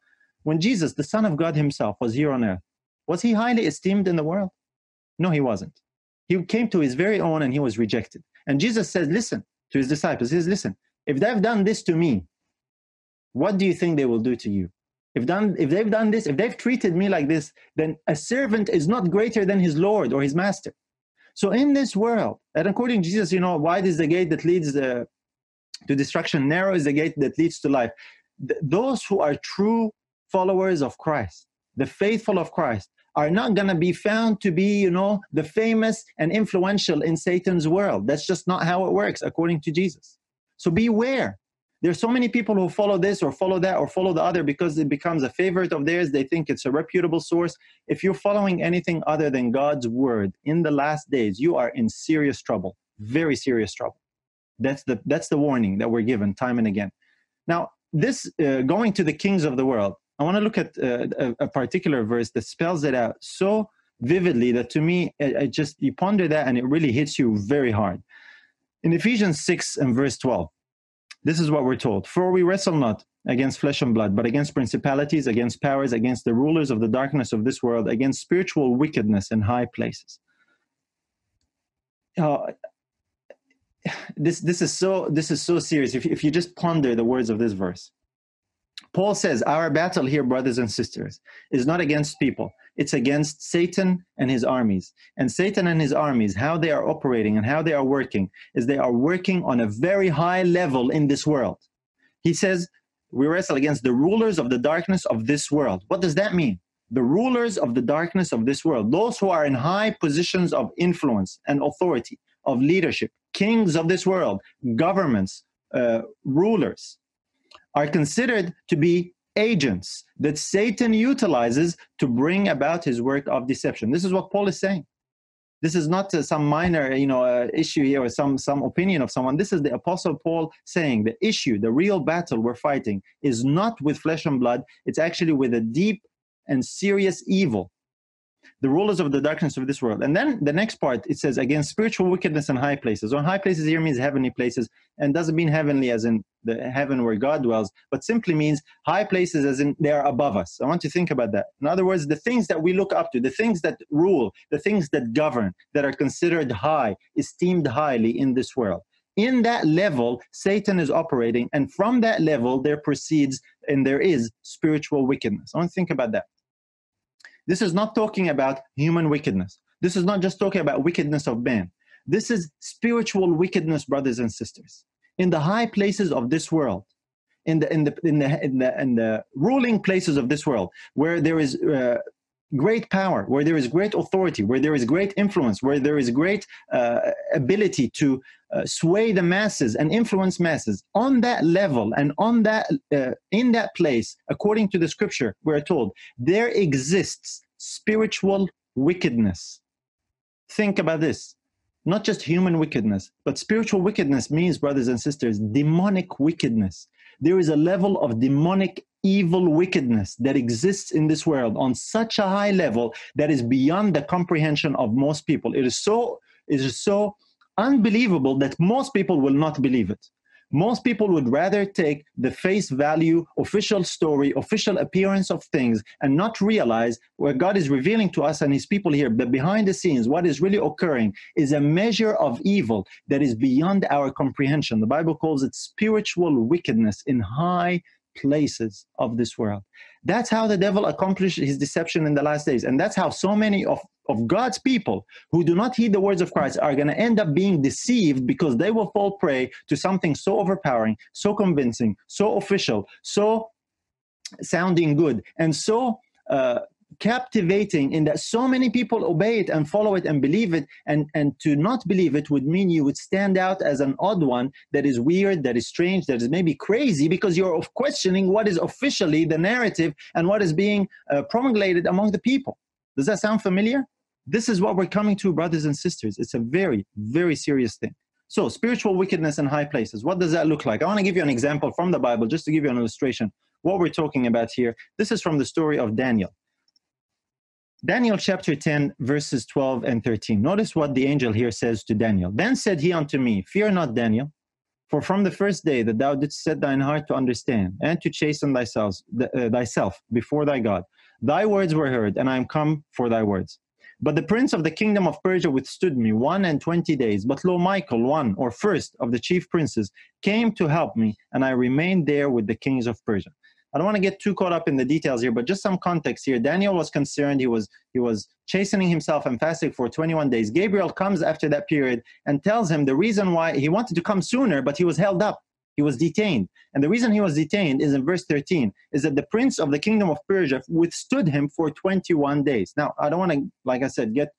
When Jesus, the Son of God Himself, was here on earth, was He highly esteemed in the world? No, He wasn't. He came to His very own and He was rejected. And Jesus said, Listen, to his disciples. He says, listen, if they've done this to me, what do you think they will do to you? If, done, if they've done this, if they've treated me like this, then a servant is not greater than his Lord or his master. So in this world, and according to Jesus, you know, wide is the gate that leads uh, to destruction, narrow is the gate that leads to life. Th- those who are true followers of Christ, the faithful of Christ, are not going to be found to be, you know, the famous and influential in Satan's world. That's just not how it works, according to Jesus. So beware. There's so many people who follow this or follow that or follow the other because it becomes a favorite of theirs. They think it's a reputable source. If you're following anything other than God's word in the last days, you are in serious trouble, very serious trouble. That's the that's the warning that we're given time and again. Now, this uh, going to the kings of the world I want to look at uh, a, a, particular verse that spells it out so vividly that to me, it, it just, you ponder that and it really hits you very hard. In Ephesians 6 and verse 12, this is what we're told For we wrestle not against flesh and blood, but against principalities, against powers, against the rulers of the darkness of this world, against spiritual wickedness in high places. Uh, this this is so this is so serious. If if you just ponder the words of this verse, Paul says, Our battle here, brothers and sisters, is not against people. It's against Satan and his armies. And Satan and his armies, how they are operating and how they are working, is they are working on a very high level in this world. He says, We wrestle against the rulers of the darkness of this world. What does that mean? The rulers of the darkness of this world, those who are in high positions of influence and authority, of leadership, kings of this world, governments, uh, rulers are considered to be agents that Satan utilizes to bring about his work of deception. This is what Paul is saying. This is not uh, some minor, you know, uh, issue here or some some opinion of someone. This is the Apostle Paul saying the issue, the real battle we're fighting, is not with flesh and blood. It's actually with a deep and serious evil the rulers of the darkness of this world. And then the next part, it says, against spiritual wickedness in high places. On high places here means heavenly places, and doesn't mean heavenly as in the heaven where God dwells, but simply means high places as in they are above us. I want you to think about that. In other words, the things that we look up to, the things that rule, the things that govern, that are considered high, esteemed highly in this world. In that level, Satan is operating, and from that level, there proceeds and there is spiritual wickedness. I want to think about that. This is not talking about human wickedness. This is not just talking about wickedness of man. This is spiritual wickedness, brothers and sisters. In the high places of this world, in the in the in the in the, in the ruling places of this world, where there is uh, great power, where there is great authority, where there is great influence, where there is great uh, ability to uh, sway the masses and influence masses, on that level and on that uh, in that place, according to the scripture, we're told there exists spiritual wickedness. Think about this. Not just human wickedness, but spiritual wickedness means, brothers and sisters, demonic wickedness. There is a level of demonic evil wickedness that exists in this world on such a high level that is beyond the comprehension of most people. It is so it is so unbelievable that most people will not believe it. Most people would rather take the face value, official story, official appearance of things and not realize where God is revealing to us and His people here, but behind the scenes, what is really occurring is a measure of evil that is beyond our comprehension. The Bible calls it spiritual wickedness in high places of this world. That's how the devil accomplished his deception in the last days. And that's how so many of, of God's people who do not heed the words of Christ are going to end up being deceived because they will fall prey to something so overpowering, so convincing, so official, so sounding good, and so uh, captivating in that so many people obey it and follow it and believe it and and to not believe it would mean you would stand out as an odd one that is weird that is strange that is maybe crazy because you're questioning what is officially the narrative and what is being uh, promulgated among the people. Does that sound familiar? This is what we're coming to brothers and sisters. It's a very very serious thing. So spiritual wickedness in high places. What does that look like? I want to give you an example from the bible just to give you an illustration. What we're talking about here this is from the story of daniel Daniel chapter 10, verses 12 and 13. Notice what the angel here says to Daniel. Then said he unto me, Fear not, Daniel, for from the first day that thou didst set thine heart to understand and to chasten thyself, uh, thyself before thy God, thy words were heard, and I am come for thy words. But the prince of the kingdom of Persia withstood me one and twenty days. But lo, Michael, one or first of the chief princes, came to help me, and I remained there with the kings of Persia. I don't want to get too caught up in the details here, but just some context here. Daniel was concerned. He was he was chastening himself and fasting for 21 days. Gabriel comes after that period and tells him the reason why he wanted to come sooner, but he was held up. He was detained. And the reason he was detained is in verse 13, is that the prince of the kingdom of Persia withstood him for 21 days. Now, I don't want to, like I said, get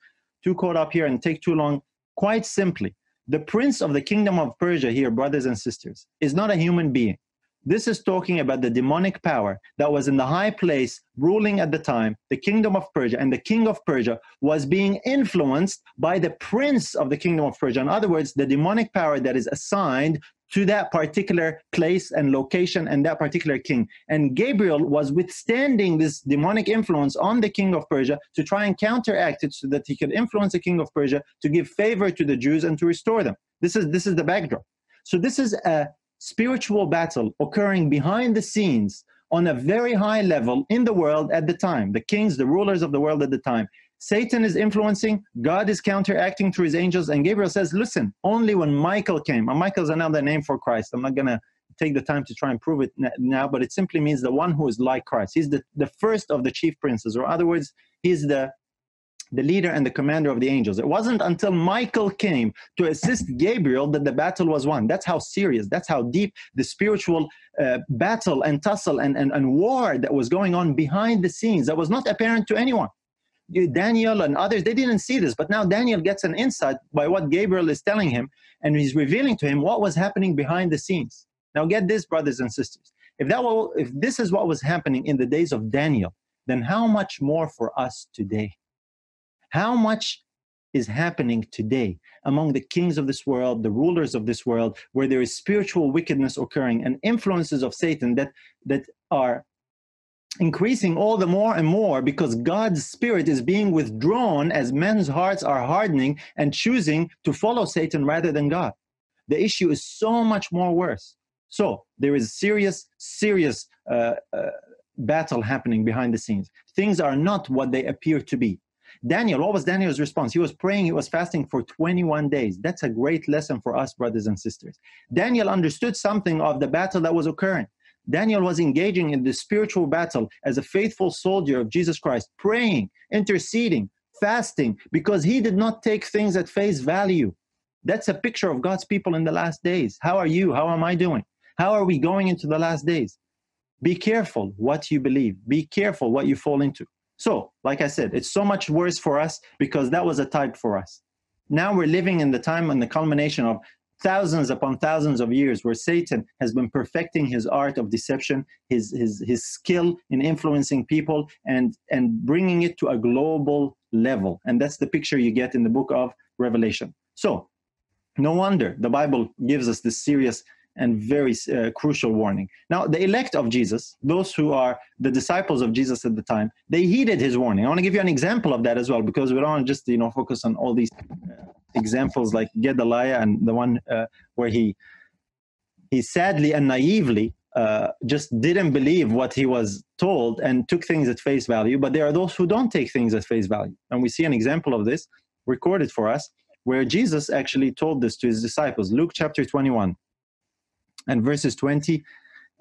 too caught up here and take too long. Quite simply, the prince of the kingdom of Persia here, brothers and sisters, is not a human being. This is talking about the demonic power that was in the high place ruling at the time, the kingdom of Persia, and the king of Persia was being influenced by the prince of the kingdom of Persia. In other words, the demonic power that is assigned to that particular place and location and that particular king. And Gabriel was withstanding this demonic influence on the king of Persia to try and counteract it so that he could influence the king of Persia to give favor to the Jews and to restore them. This is this is the backdrop. So this is a spiritual battle occurring behind the scenes on a very high level in the world at the time. The kings, the rulers of the world at the time. Satan is influencing, God is counteracting through his angels, and Gabriel says, Listen, only when Michael came, and Michael is another name for Christ. I'm not going to take the time to try and prove it now, but it simply means the one who is like Christ. He's the, the first of the chief princes, or other words, he's the the leader and the commander of the angels. It wasn't until Michael came to assist Gabriel that the battle was won. That's how serious, that's how deep the spiritual uh, battle and tussle and, and, and war that was going on behind the scenes that was not apparent to anyone. Daniel and others, they didn't see this, but now Daniel gets an insight by what Gabriel is telling him, and he's revealing to him what was happening behind the scenes. Now, get this, brothers and sisters. If, that will, if this is what was happening in the days of Daniel, then how much more for us today? How much is happening today among the kings of this world, the rulers of this world, where there is spiritual wickedness occurring and influences of Satan that, that are increasing all the more and more because God's spirit is being withdrawn as men's hearts are hardening and choosing to follow Satan rather than God. The issue is so much more worse. So there is serious, serious uh, uh, battle happening behind the scenes. Things are not what they appear to be. Daniel, what was Daniel's response? He was praying, he was fasting for 21 days. That's a great lesson for us, brothers and sisters. Daniel understood something of the battle that was occurring. Daniel was engaging in the spiritual battle as a faithful soldier of Jesus Christ, praying, interceding, fasting, because he did not take things at face value. That's a picture of God's people in the last days. How are you? How am I doing? How are we going into the last days? Be careful what you believe. Be careful what you fall into. So, like I said, it's so much worse for us because that was a type for us. Now we're living in the time and the culmination of thousands upon thousands of years where Satan has been perfecting his art of deception, his, his, his skill in influencing people and, and bringing it to a global level. And that's the picture you get in the book of Revelation. So, no wonder the Bible gives us this serious and very uh, crucial warning. Now, the elect of Jesus, those who are the disciples of Jesus at the time, they heeded his warning. I want to give you an example of that as well, because we don't just you know focus on all these uh, examples like Gedaliah and the one uh, where he he sadly and naively uh, just didn't believe what he was told and took things at face value. But there are those who don't take things at face value, and we see an example of this recorded for us where Jesus actually told this to his disciples. Luke chapter 21 and verses 20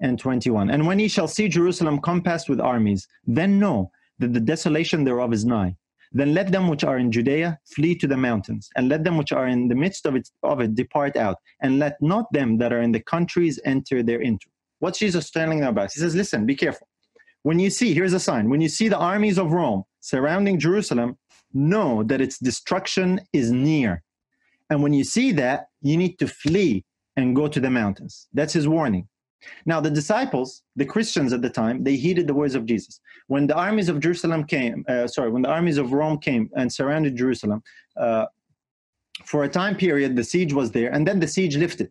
and 21. And when ye shall see Jerusalem compassed with armies, then know that the desolation thereof is nigh. Then let them which are in Judea flee to the mountains, and let them which are in the midst of it, of it depart out, and let not them that are in the countries enter thereinto. What's Jesus telling them about? He says, Listen, be careful. When you see, here's a sign when you see the armies of Rome surrounding Jerusalem, know that its destruction is near. And when you see that, you need to flee and go to the mountains. That's his warning. Now, the disciples, the Christians at the time, they heeded the words of Jesus. When the armies of Jerusalem came, uh, sorry, when the armies of Rome came and surrounded Jerusalem, uh, for a time period, the siege was there, and then the siege lifted.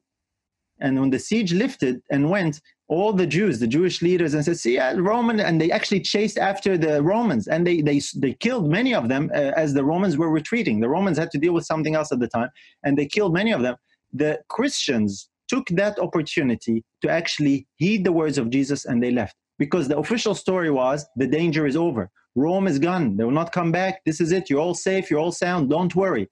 And when the siege lifted and went, all the Jews, the Jewish leaders, and said, "See, uh, Roman," and they actually chased after the Romans, and they they they killed many of them uh, as the Romans were retreating. The Romans had to deal with something else at the time, and they killed many of them. The Christians took that opportunity to actually heed the words of Jesus, and they left because the official story was the danger is over. Rome is gone; they will not come back. This is it. You're all safe. You're all sound. Don't worry.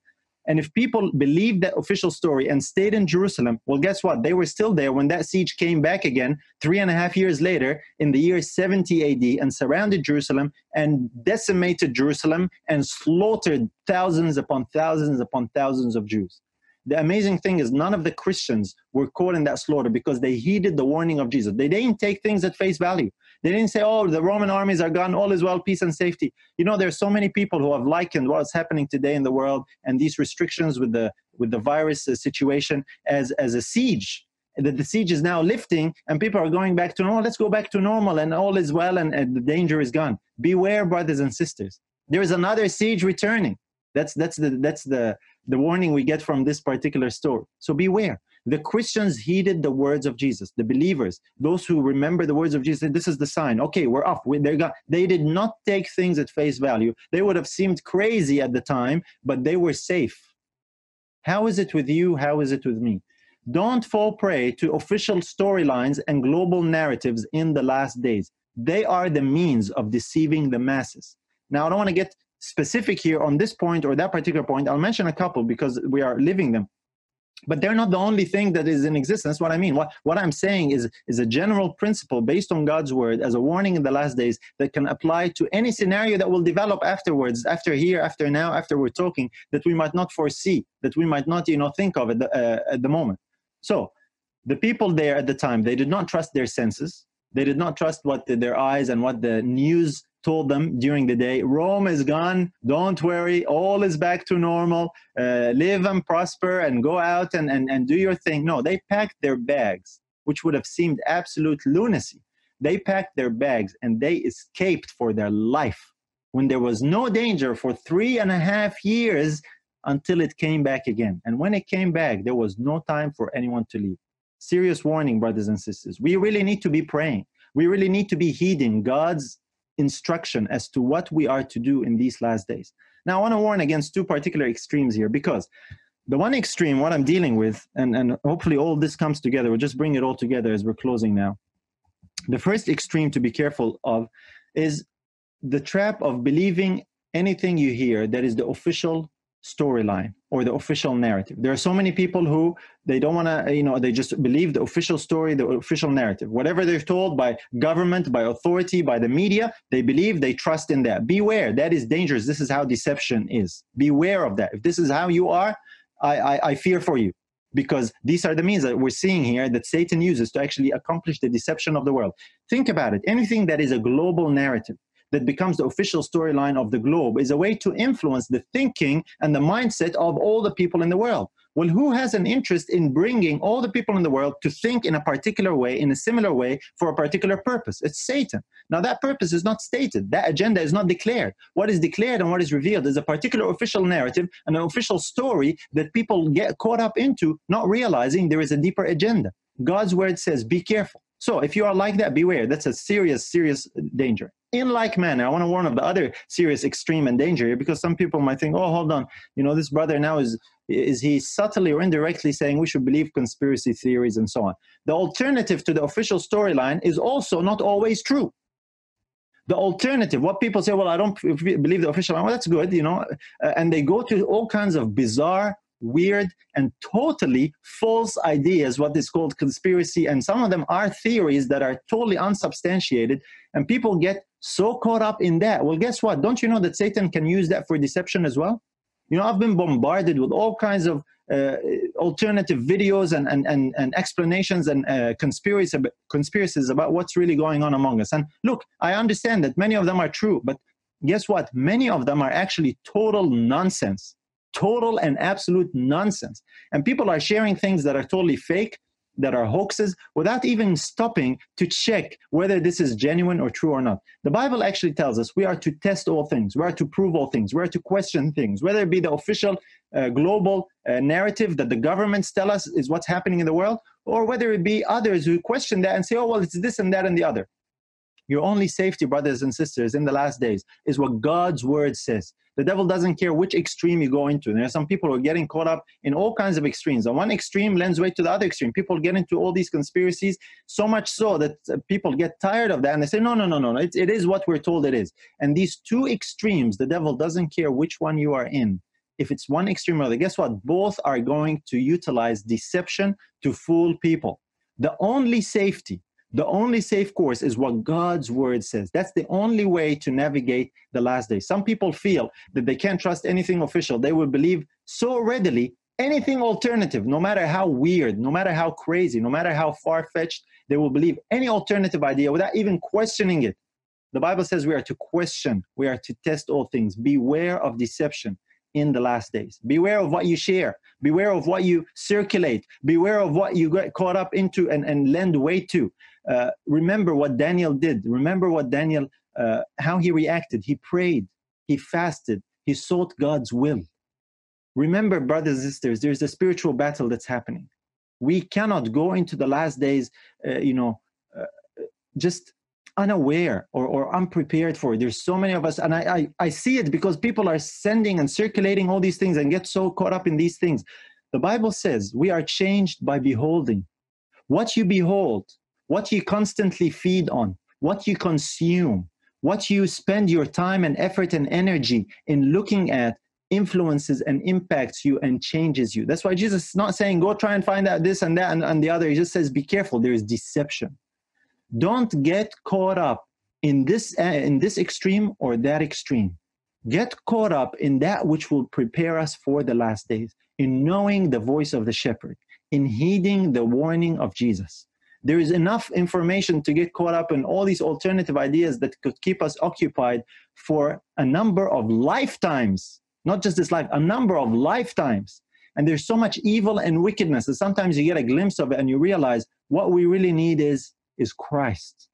And if people believed that official story and stayed in Jerusalem, well, guess what? They were still there when that siege came back again three and a half years later in the year 70 AD and surrounded Jerusalem and decimated Jerusalem and slaughtered thousands upon thousands upon thousands of Jews. The amazing thing is, none of the Christians were caught in that slaughter because they heeded the warning of Jesus. They didn't take things at face value. They didn't say, oh, the Roman armies are gone, all is well, peace and safety. You know, there's so many people who have likened what's happening today in the world and these restrictions with the with the virus uh, situation as as a siege. That the siege is now lifting and people are going back to normal. Let's go back to normal and all is well and, and the danger is gone. Beware, brothers and sisters. There is another siege returning. That's that's the that's the the warning we get from this particular story. So beware. The Christians heeded the words of Jesus. The believers, those who remember the words of Jesus, this is the sign. Okay, we're off. We, they, did not take things at face value. They would have seemed crazy at the time, but they were safe. How is it with you? How is it with me? Don't fall prey to official storylines and global narratives in the last days. They are the means of deceiving the masses. Now, I don't want to get specific here on this point or that particular point. I'll mention a couple because we are living them. But they're not the only thing that is in existence. What I mean, what, what I'm saying is, is a general principle based on God's word as a warning in the last days that can apply to any scenario that will develop afterwards, after here, after now, after we're talking, that we might not foresee, that we might not, you know, think of at the, uh, at the moment. So the people there at the time, they did not trust their senses. They did not trust what the, their eyes and what the news told them during the day Rome is gone, don't worry, all is back to normal, uh, live and prosper and go out and, and, and do your thing. No, they packed their bags, which would have seemed absolute lunacy. They packed their bags and they escaped for their life when there was no danger for three and a half years until it came back again. And when it came back, there was no time for anyone to leave. Serious warning, brothers and sisters. We really need to be praying. We really need to be heeding God's instruction as to what we are to do in these last days. Now, I want to warn against two particular extremes here because the one extreme, what I'm dealing with, and, and hopefully all this comes together, we'll just bring it all together as we're closing now. The first extreme to be careful of is the trap of believing anything you hear that is the official storyline or the official narrative. There are so many people who they don't want to, you know, they just believe the official story, the official narrative. Whatever they're told by government, by authority, by the media, they believe, they trust in that. Beware, that is dangerous. This is how deception is. Beware of that. If this is how you are, I, I, I fear for you because these are the means that we're seeing here that Satan uses to actually accomplish the deception of the world. Think about it. Anything that is a global narrative, that becomes the official storyline of the globe is a way to influence the thinking and the mindset of all the people in the world. Well, who has an interest in bringing all the people in the world to think in a particular way, in a similar way, for a particular purpose? It's Satan. Now, that purpose is not stated, that agenda is not declared. What is declared and what is revealed is a particular official narrative and an official story that people get caught up into, not realizing there is a deeper agenda. God's word says, be careful. So if you are like that, beware. That's a serious, serious danger. In like manner, I want to warn of the other serious extreme and danger because some people might think, oh, hold on, you know, this brother now is is he subtly or indirectly saying we should believe conspiracy theories and so on. The alternative to the official storyline is also not always true. The alternative, what people say, well, I don't believe the official, well, that's good, you know, and they go to all kinds of bizarre weird and totally false ideas, what is called conspiracy. And some of them are theories that are totally unsubstantiated. And people get so caught up in that. Well, guess what? Don't you know that Satan can use that for deception as well? You know, I've been bombarded with all kinds of uh, alternative videos and, and, and, and explanations and uh, conspiracies, conspiracies about what's really going on among us. And look, I understand that many of them are true, but guess what? Many of them are actually total nonsense total and absolute nonsense. And people are sharing things that are totally fake, that are hoaxes, without even stopping to check whether this is genuine or true or not. The Bible actually tells us we are to test all things, we are to prove all things, we are to question things, whether it be the official uh, global uh, narrative that the governments tell us is what's happening in the world, or whether it be others who question that and say, oh, well, it's this and that and the other. Your only safety, brothers and sisters, in the last days is what God's word says. The devil doesn't care which extreme you go into. There are some people who are getting caught up in all kinds of extremes. And one extreme lends way to the other extreme. People get into all these conspiracies so much so that uh, people get tired of that and they say, no, no, no, no, no. It, it is what we're told it is. And these two extremes, the devil doesn't care which one you are in. If it's one extreme or the other, guess what? Both are going to utilize deception to fool people. The only safety the only safe course is what God's word says. That's the only way to navigate the last days. Some people feel that they can't trust anything official. They will believe so readily anything alternative, no matter how weird, no matter how crazy, no matter how far fetched, they will believe any alternative idea without even questioning it. The Bible says we are to question, we are to test all things. Beware of deception in the last days. Beware of what you share. Beware of what you circulate. Beware of what you get caught up into and, and lend weight to. Uh, remember what Daniel did. Remember what Daniel, uh, how he reacted. He prayed, he fasted, he sought God's will. Remember, brothers and sisters, there's a spiritual battle that's happening. We cannot go into the last days, uh, you know, uh, just unaware or, or unprepared for it. There's so many of us, and I, I, I see it because people are sending and circulating all these things and get so caught up in these things. The Bible says we are changed by beholding. What you behold, what you constantly feed on, what you consume, what you spend your time and effort and energy in looking at influences and impacts you and changes you. That's why Jesus is not saying, go try and find out this and that and, and the other. He just says, be careful, there is deception. Don't get caught up in this, uh, in this extreme or that extreme. Get caught up in that which will prepare us for the last days, in knowing the voice of the shepherd, in heeding the warning of Jesus there is enough information to get caught up in all these alternative ideas that could keep us occupied for a number of lifetimes not just this life a number of lifetimes. And there's so much evil and wickedness that sometimes you get a glimpse of it and you realize what we really need is is christ.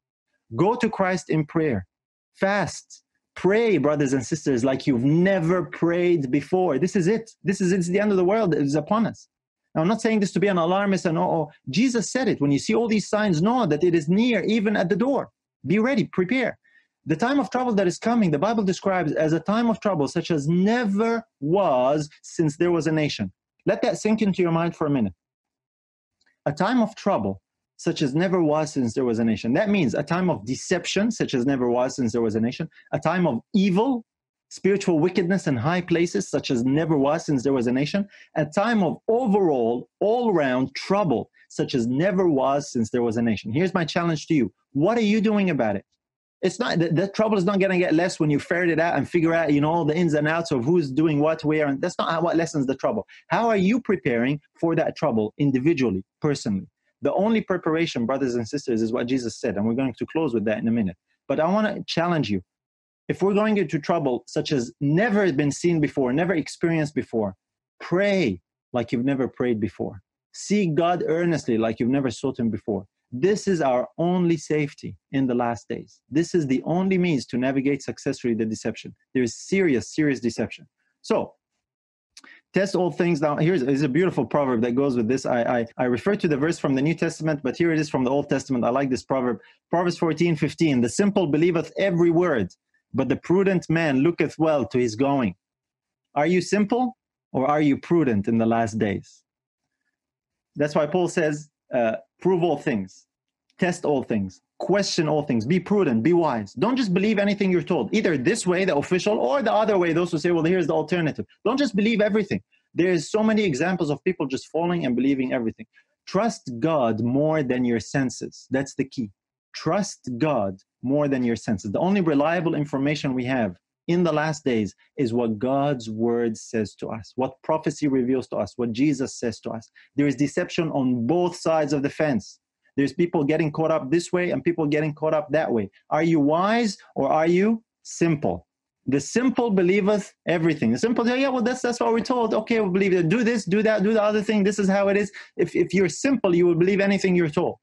Go to christ in prayer. Fast. Pray brothers and sisters like you've never prayed before. This is it. This is it's the end of the world is upon us now, I'm not saying this to be an alarmist and oh, Jesus said it. When you see all these signs, know that it is near, even at the door. Be ready, prepare. The time of trouble that is coming, the Bible describes as a time of trouble such as never was since there was a nation. Let that sink into your mind for a minute. A time of trouble such as never was since there was a nation. That means a time of deception such as never was since there was a nation, a time of evil spiritual wickedness in high places, such as never was since there was a nation, a time of overall, all round trouble, such as never was since there was a nation. Here's my challenge to you what are you doing about it? It's not the, trouble is not going to get less when you ferret it out and figure out, you know, all the ins and outs of who's doing what, where, and that's not how, what lessens the trouble. How are you preparing for that trouble individually, personally? The only preparation, brothers and sisters, is what Jesus said, and we're going to close with that in a minute. But I want to challenge you if we're going into trouble such as never been seen before, never experienced before, pray like you've never prayed before. Seek God earnestly like you've never sought Him before. This is our only safety in the last days. This is the only means to navigate successfully the deception. There is serious, serious deception. So, test all things now. Here's a beautiful proverb that goes with this. I, I, I refer to the verse from the New Testament, but here it is from the Old Testament. I like this proverb. Proverbs 14, 15. The simple believeth every word, but the prudent man looketh well to his going. Are you simple or are you prudent in the last days? That's why Paul says, uh, prove all things, test all things, question all things, be prudent, be wise. Don't just believe anything you're told, either this way, the official, or the other way, those who say, well, here's the alternative. Don't just believe everything. There's so many examples of people just falling and believing everything. Trust God more than your senses. That's the key. Trust God more than your senses. The only reliable information we have in the last days is what God's word says to us, what prophecy reveals to us, what Jesus says to us. There is deception on both sides of the fence. There's people getting caught up this way and people getting caught up that way. Are you wise or are you simple? The simple believeth everything. The simple, yeah, well, that's that's what we're told. Okay, we believe it. Do this, do that, do the other thing. This is how it is. If if you're simple, you will believe anything you're told,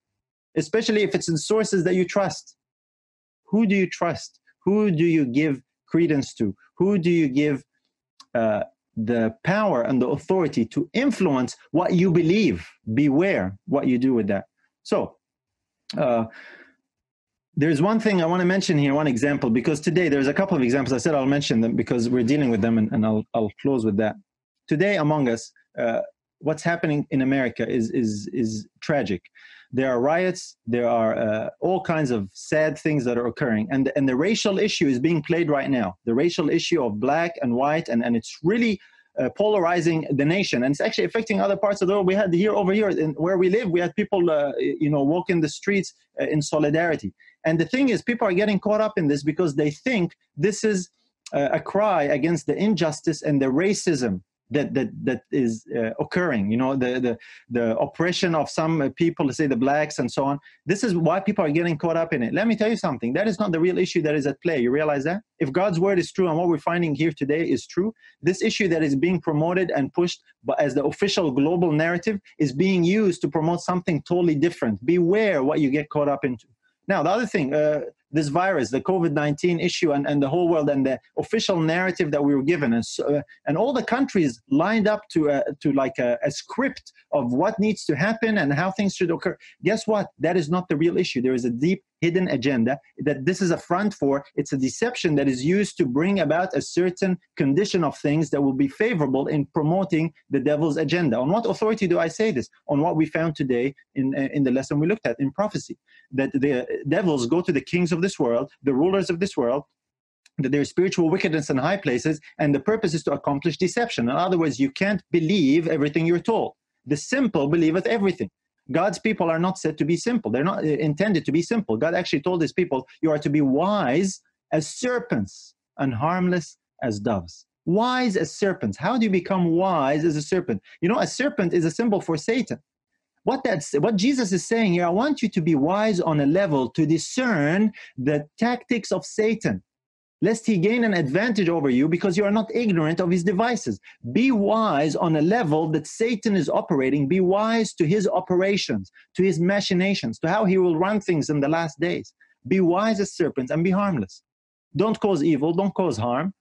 especially if it's in sources that you trust. Who do you trust? Who do you give credence to? Who do you give uh, the power and the authority to influence what you believe? Beware what you do with that. So, uh, there's one thing I want to mention here, one example, because today there's a couple of examples. I said I'll mention them because we're dealing with them, and, and I'll, I'll close with that. Today, among us, uh, what's happening in America is, is, is tragic there are riots, there are uh, all kinds of sad things that are occurring. And, and the racial issue is being played right now. The racial issue of black and white, and, and it's really uh, polarizing the nation. And it's actually affecting other parts of the world. We had here over here in, where we live we had people uh, you know walking the streets uh, in solidarity. And the thing is people are getting caught up in this because they think this is uh, a cry against the injustice and the racism that that that is uh, occurring you know the the the oppression of some uh, people say the blacks and so on. This is why people are getting caught up in it. Let me tell you something. That is not the real issue that is at play. You realize that? If god's word is true and what we're finding here today is true this issue that is being promoted and pushed as the official global narrative is being used to promote something totally different. Beware what you get caught up into. Now the other thing uh, this virus, the COVID 19 issue, and, and the whole world, and the official narrative that we were given. And, so, uh, and all the countries lined up to, uh, to like a, a, script of what needs to happen and how things should occur. Guess what? That is not the real issue. There is a deep hidden agenda that this is a front for. It's a deception that is used to bring about a certain condition of things that will be favorable in promoting the devil's agenda. On what authority do I say this? On what we found today in, in the lesson we looked at in prophecy. That the devils go to the kings of this world, the rulers of this world, that there's spiritual wickedness in high places, and the purpose is to accomplish deception. In other words, you can't believe everything you're told. The simple believeth everything. God's people are not said to be simple. They're not uh, intended to be simple. God actually told his people, You are to be wise as serpents and harmless as doves. Wise as serpents. How do you become wise as a serpent? You know, a serpent is a symbol for Satan. What that's what Jesus is saying here, I want you to be wise on a level to discern the tactics of Satan lest he gain an advantage over you because you are not ignorant of his devices. Be wise on a level that Satan is operating. Be wise to his operations, to his machinations, to how he will run things in the last days. Be wise as serpents and be harmless. Don't cause evil, don't cause harm,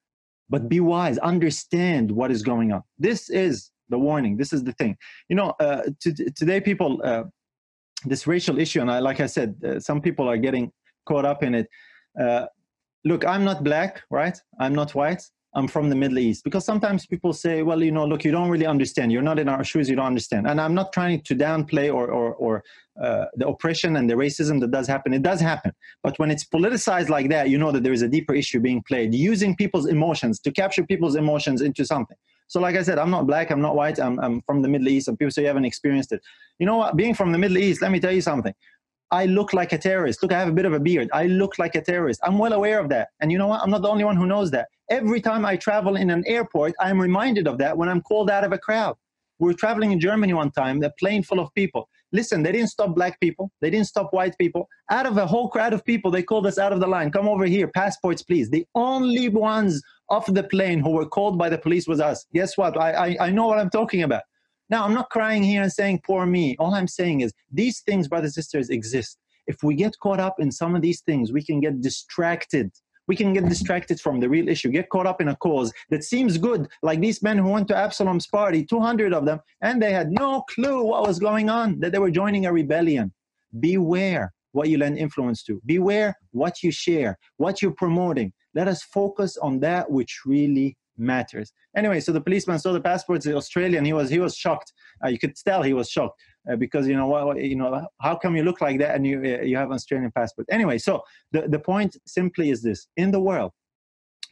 but be wise. Understand what is going on. This is the warning. This is the thing. You know, uh, today people, uh, this racial issue, and I, like I said, uh, some people are getting caught up in it. Uh, look, I'm not black, right? I'm not white. I'm from the Middle East. Because sometimes people say, well, you know, look, you don't really understand. You're not in our shoes. You don't understand. And I'm not trying to downplay or, or, or uh, the oppression and the racism that does happen. It does happen. But when it's politicized like that, you know that there is a deeper issue being played, using people's emotions to capture people's emotions into something. So, like I said, I'm not black, I'm not white, I'm, I'm from the Middle East, and people say you haven't experienced it. You know what? Being from the Middle East, let me tell you something. I look like a terrorist. Look, I have a bit of a beard. I look like a terrorist. I'm well aware of that. And you know what? I'm not the only one who knows that. Every time I travel in an airport, I'm reminded of that when I'm called out of a crowd. We were traveling in Germany one time, a plane full of people. Listen, they didn't stop black people. They didn't stop white people. Out of a whole crowd of people, they called us out of the line. Come over here, passports, please. The only ones off the plane who were called by the police was us. Guess what? I, I, I know what I'm talking about. Now, I'm not crying here and saying, poor me. All I'm saying is these things, brothers and sisters, exist. If we get caught up in some of these things, we can get distracted we can get distracted from the real issue, get caught up in a cause that seems good, like these men who went to Absalom's party, 200 of them, and they had no clue what was going on, that they were joining a rebellion. Beware what you lend influence to. Beware what you share, what you're promoting. Let us focus on that which really matters. Anyway, so the policeman saw the passports, the Australian. He was he was shocked. Uh, you could tell he was shocked uh, because you know what you know how come you look like that and you uh, you have an Australian passport. Anyway, so the the point simply is this: in the world,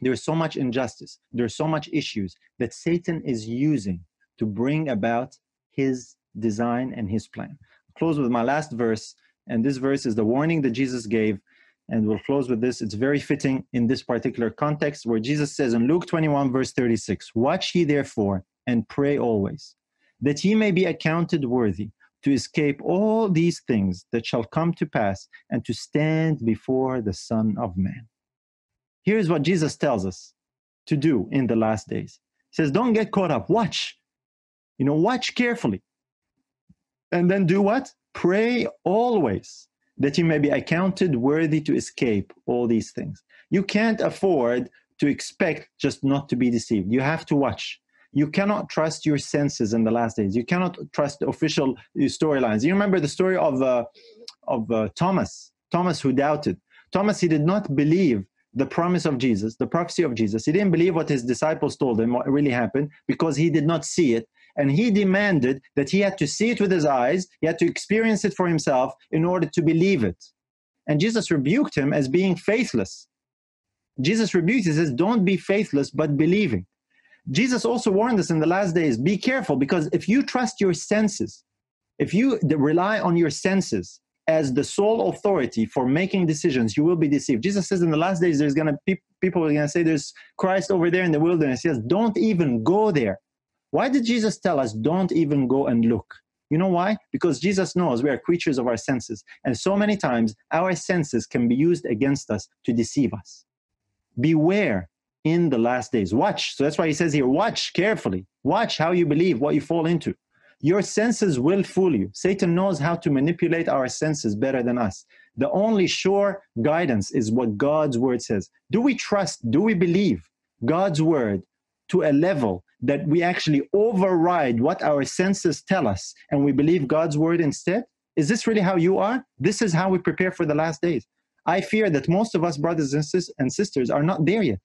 there is so much injustice, there's so much issues that Satan is using to bring about his design and his plan. I'll close with my last verse, and this verse is the warning that Jesus gave and we'll close with this. It's very fitting in this particular context where Jesus says in Luke 21, verse 36, Watch ye therefore and pray always, that ye may be accounted worthy to escape all these things that shall come to pass and to stand before the Son of Man. Here's what Jesus tells us to do in the last days. He says, Don't get caught up. Watch. You know, watch carefully. And then do what? Pray always that you may be accounted worthy to escape all these things. You can't afford to expect just not to be deceived. You have to watch. You cannot trust your senses in the last days. You cannot trust official storylines. You remember the story of uh, of uh, Thomas, Thomas who doubted. Thomas, he did not believe the promise of Jesus, the prophecy of Jesus. He didn't believe what his disciples told him, what really happened, because he did not see it and he demanded that he had to see it with his eyes, he had to experience it for himself in order to believe it. And Jesus rebuked him as being faithless. Jesus rebuked, he says, Don't be faithless, but believing. Jesus also warned us in the last days be careful because if you trust your senses, if you rely on your senses as the sole authority for making decisions, you will be deceived. Jesus says in the last days, there's going to be people are going to say, There's Christ over there in the wilderness. He says, Don't even go there. Why did Jesus tell us, don't even go and look? You know why? Because Jesus knows we are creatures of our senses. And so many times, our senses can be used against us to deceive us. Beware in the last days. Watch. So that's why he says here, watch carefully. Watch how you believe, what you fall into. Your senses will fool you. Satan knows how to manipulate our senses better than us. The only sure guidance is what God's word says. Do we trust, do we believe God's word to a level that we actually override what our senses tell us and we believe God's word instead? Is this really how you are? This is how we prepare for the last days. I fear that most of us, brothers and, sisters, are not there yet.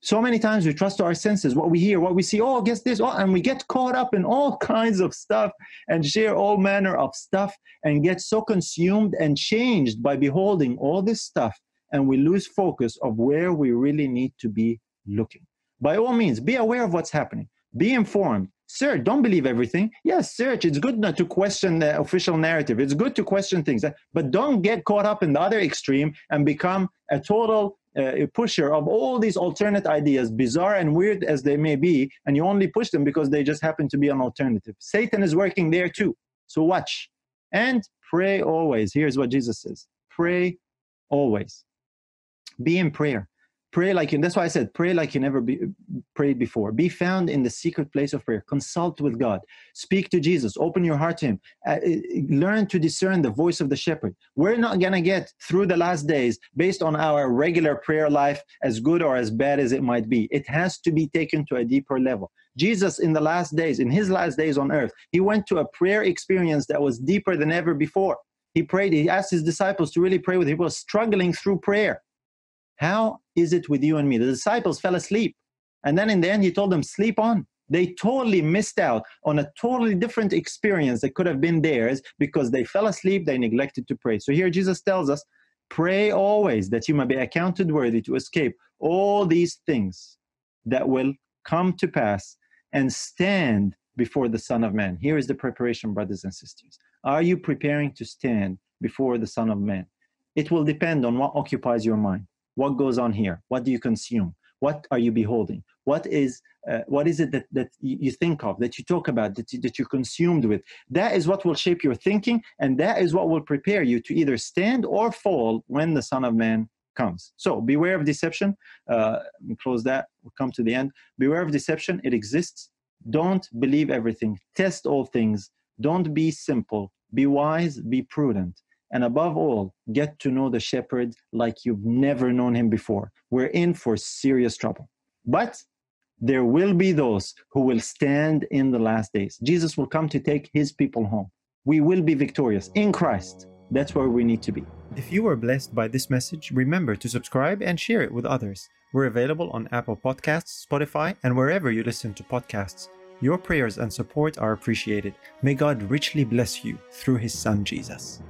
So many times we trust to our senses, what we hear, what we see, oh, guess this, oh, and we get caught up in all kinds of stuff and share all manner of stuff and get so consumed and changed by beholding all this stuff, and we lose focus of where we really need to be looking by all means, be aware of what's happening. Be informed. Search. Don't believe everything. Yes, search. It's good not to question the official narrative. It's good to question things, but don't get caught up in the other extreme and become a total uh, pusher of all these alternate ideas, bizarre and weird as they may be, and you only push them because they just happen to be an alternative. Satan is working there too. So watch and pray always. Here's what Jesus says pray always. Be in prayer. Pray like you, that's why I said, pray like you never be, prayed before. Be found in the secret place of prayer. Consult with God. Speak to Jesus. Open your heart to Him. Uh, learn to discern the voice of the shepherd. We're not going to get through the last days based on our regular prayer life, as good or as bad as it might be. It has to be taken to a deeper level. Jesus, in the last days, in His last days on earth, He went to a prayer experience that was deeper than ever before. He prayed, He asked His disciples to really pray with Him. He was struggling through prayer how is it with you and me? The disciples fell asleep. And then in the end, he told them, sleep on. They totally missed out on a totally different experience that could have been theirs because they fell asleep, they neglected to pray. So here Jesus tells us, pray always that you may be accounted worthy to escape all these things that will come to pass and stand before the Son of Man. Here is the preparation, brothers and sisters. Are you preparing to stand before the Son of Man? It will depend on what occupies your mind. What goes on here? What do you consume? What are you beholding? what is uh, what is it that, that you think of that you talk about that, you, that you're consumed with? That is what will shape your thinking and that is what will prepare you to either stand or fall when the son of man comes. So beware of deception. Uh, close that. We'll come to the end. Beware of deception. It exists. Don't believe everything. Test all things. Don't be simple. Be wise. Be prudent and above all, get to know the shepherd like you've never known him before. We're in for serious trouble. But there will be those who will stand in the last days. Jesus will come to take his people home. We will be victorious in Christ. That's where we need to be. If you were blessed by this message, remember to subscribe and share it with others. We're available on Apple Podcasts, Spotify, and wherever you listen to podcasts. Your prayers and support are appreciated. May God richly bless you through his Son, Jesus.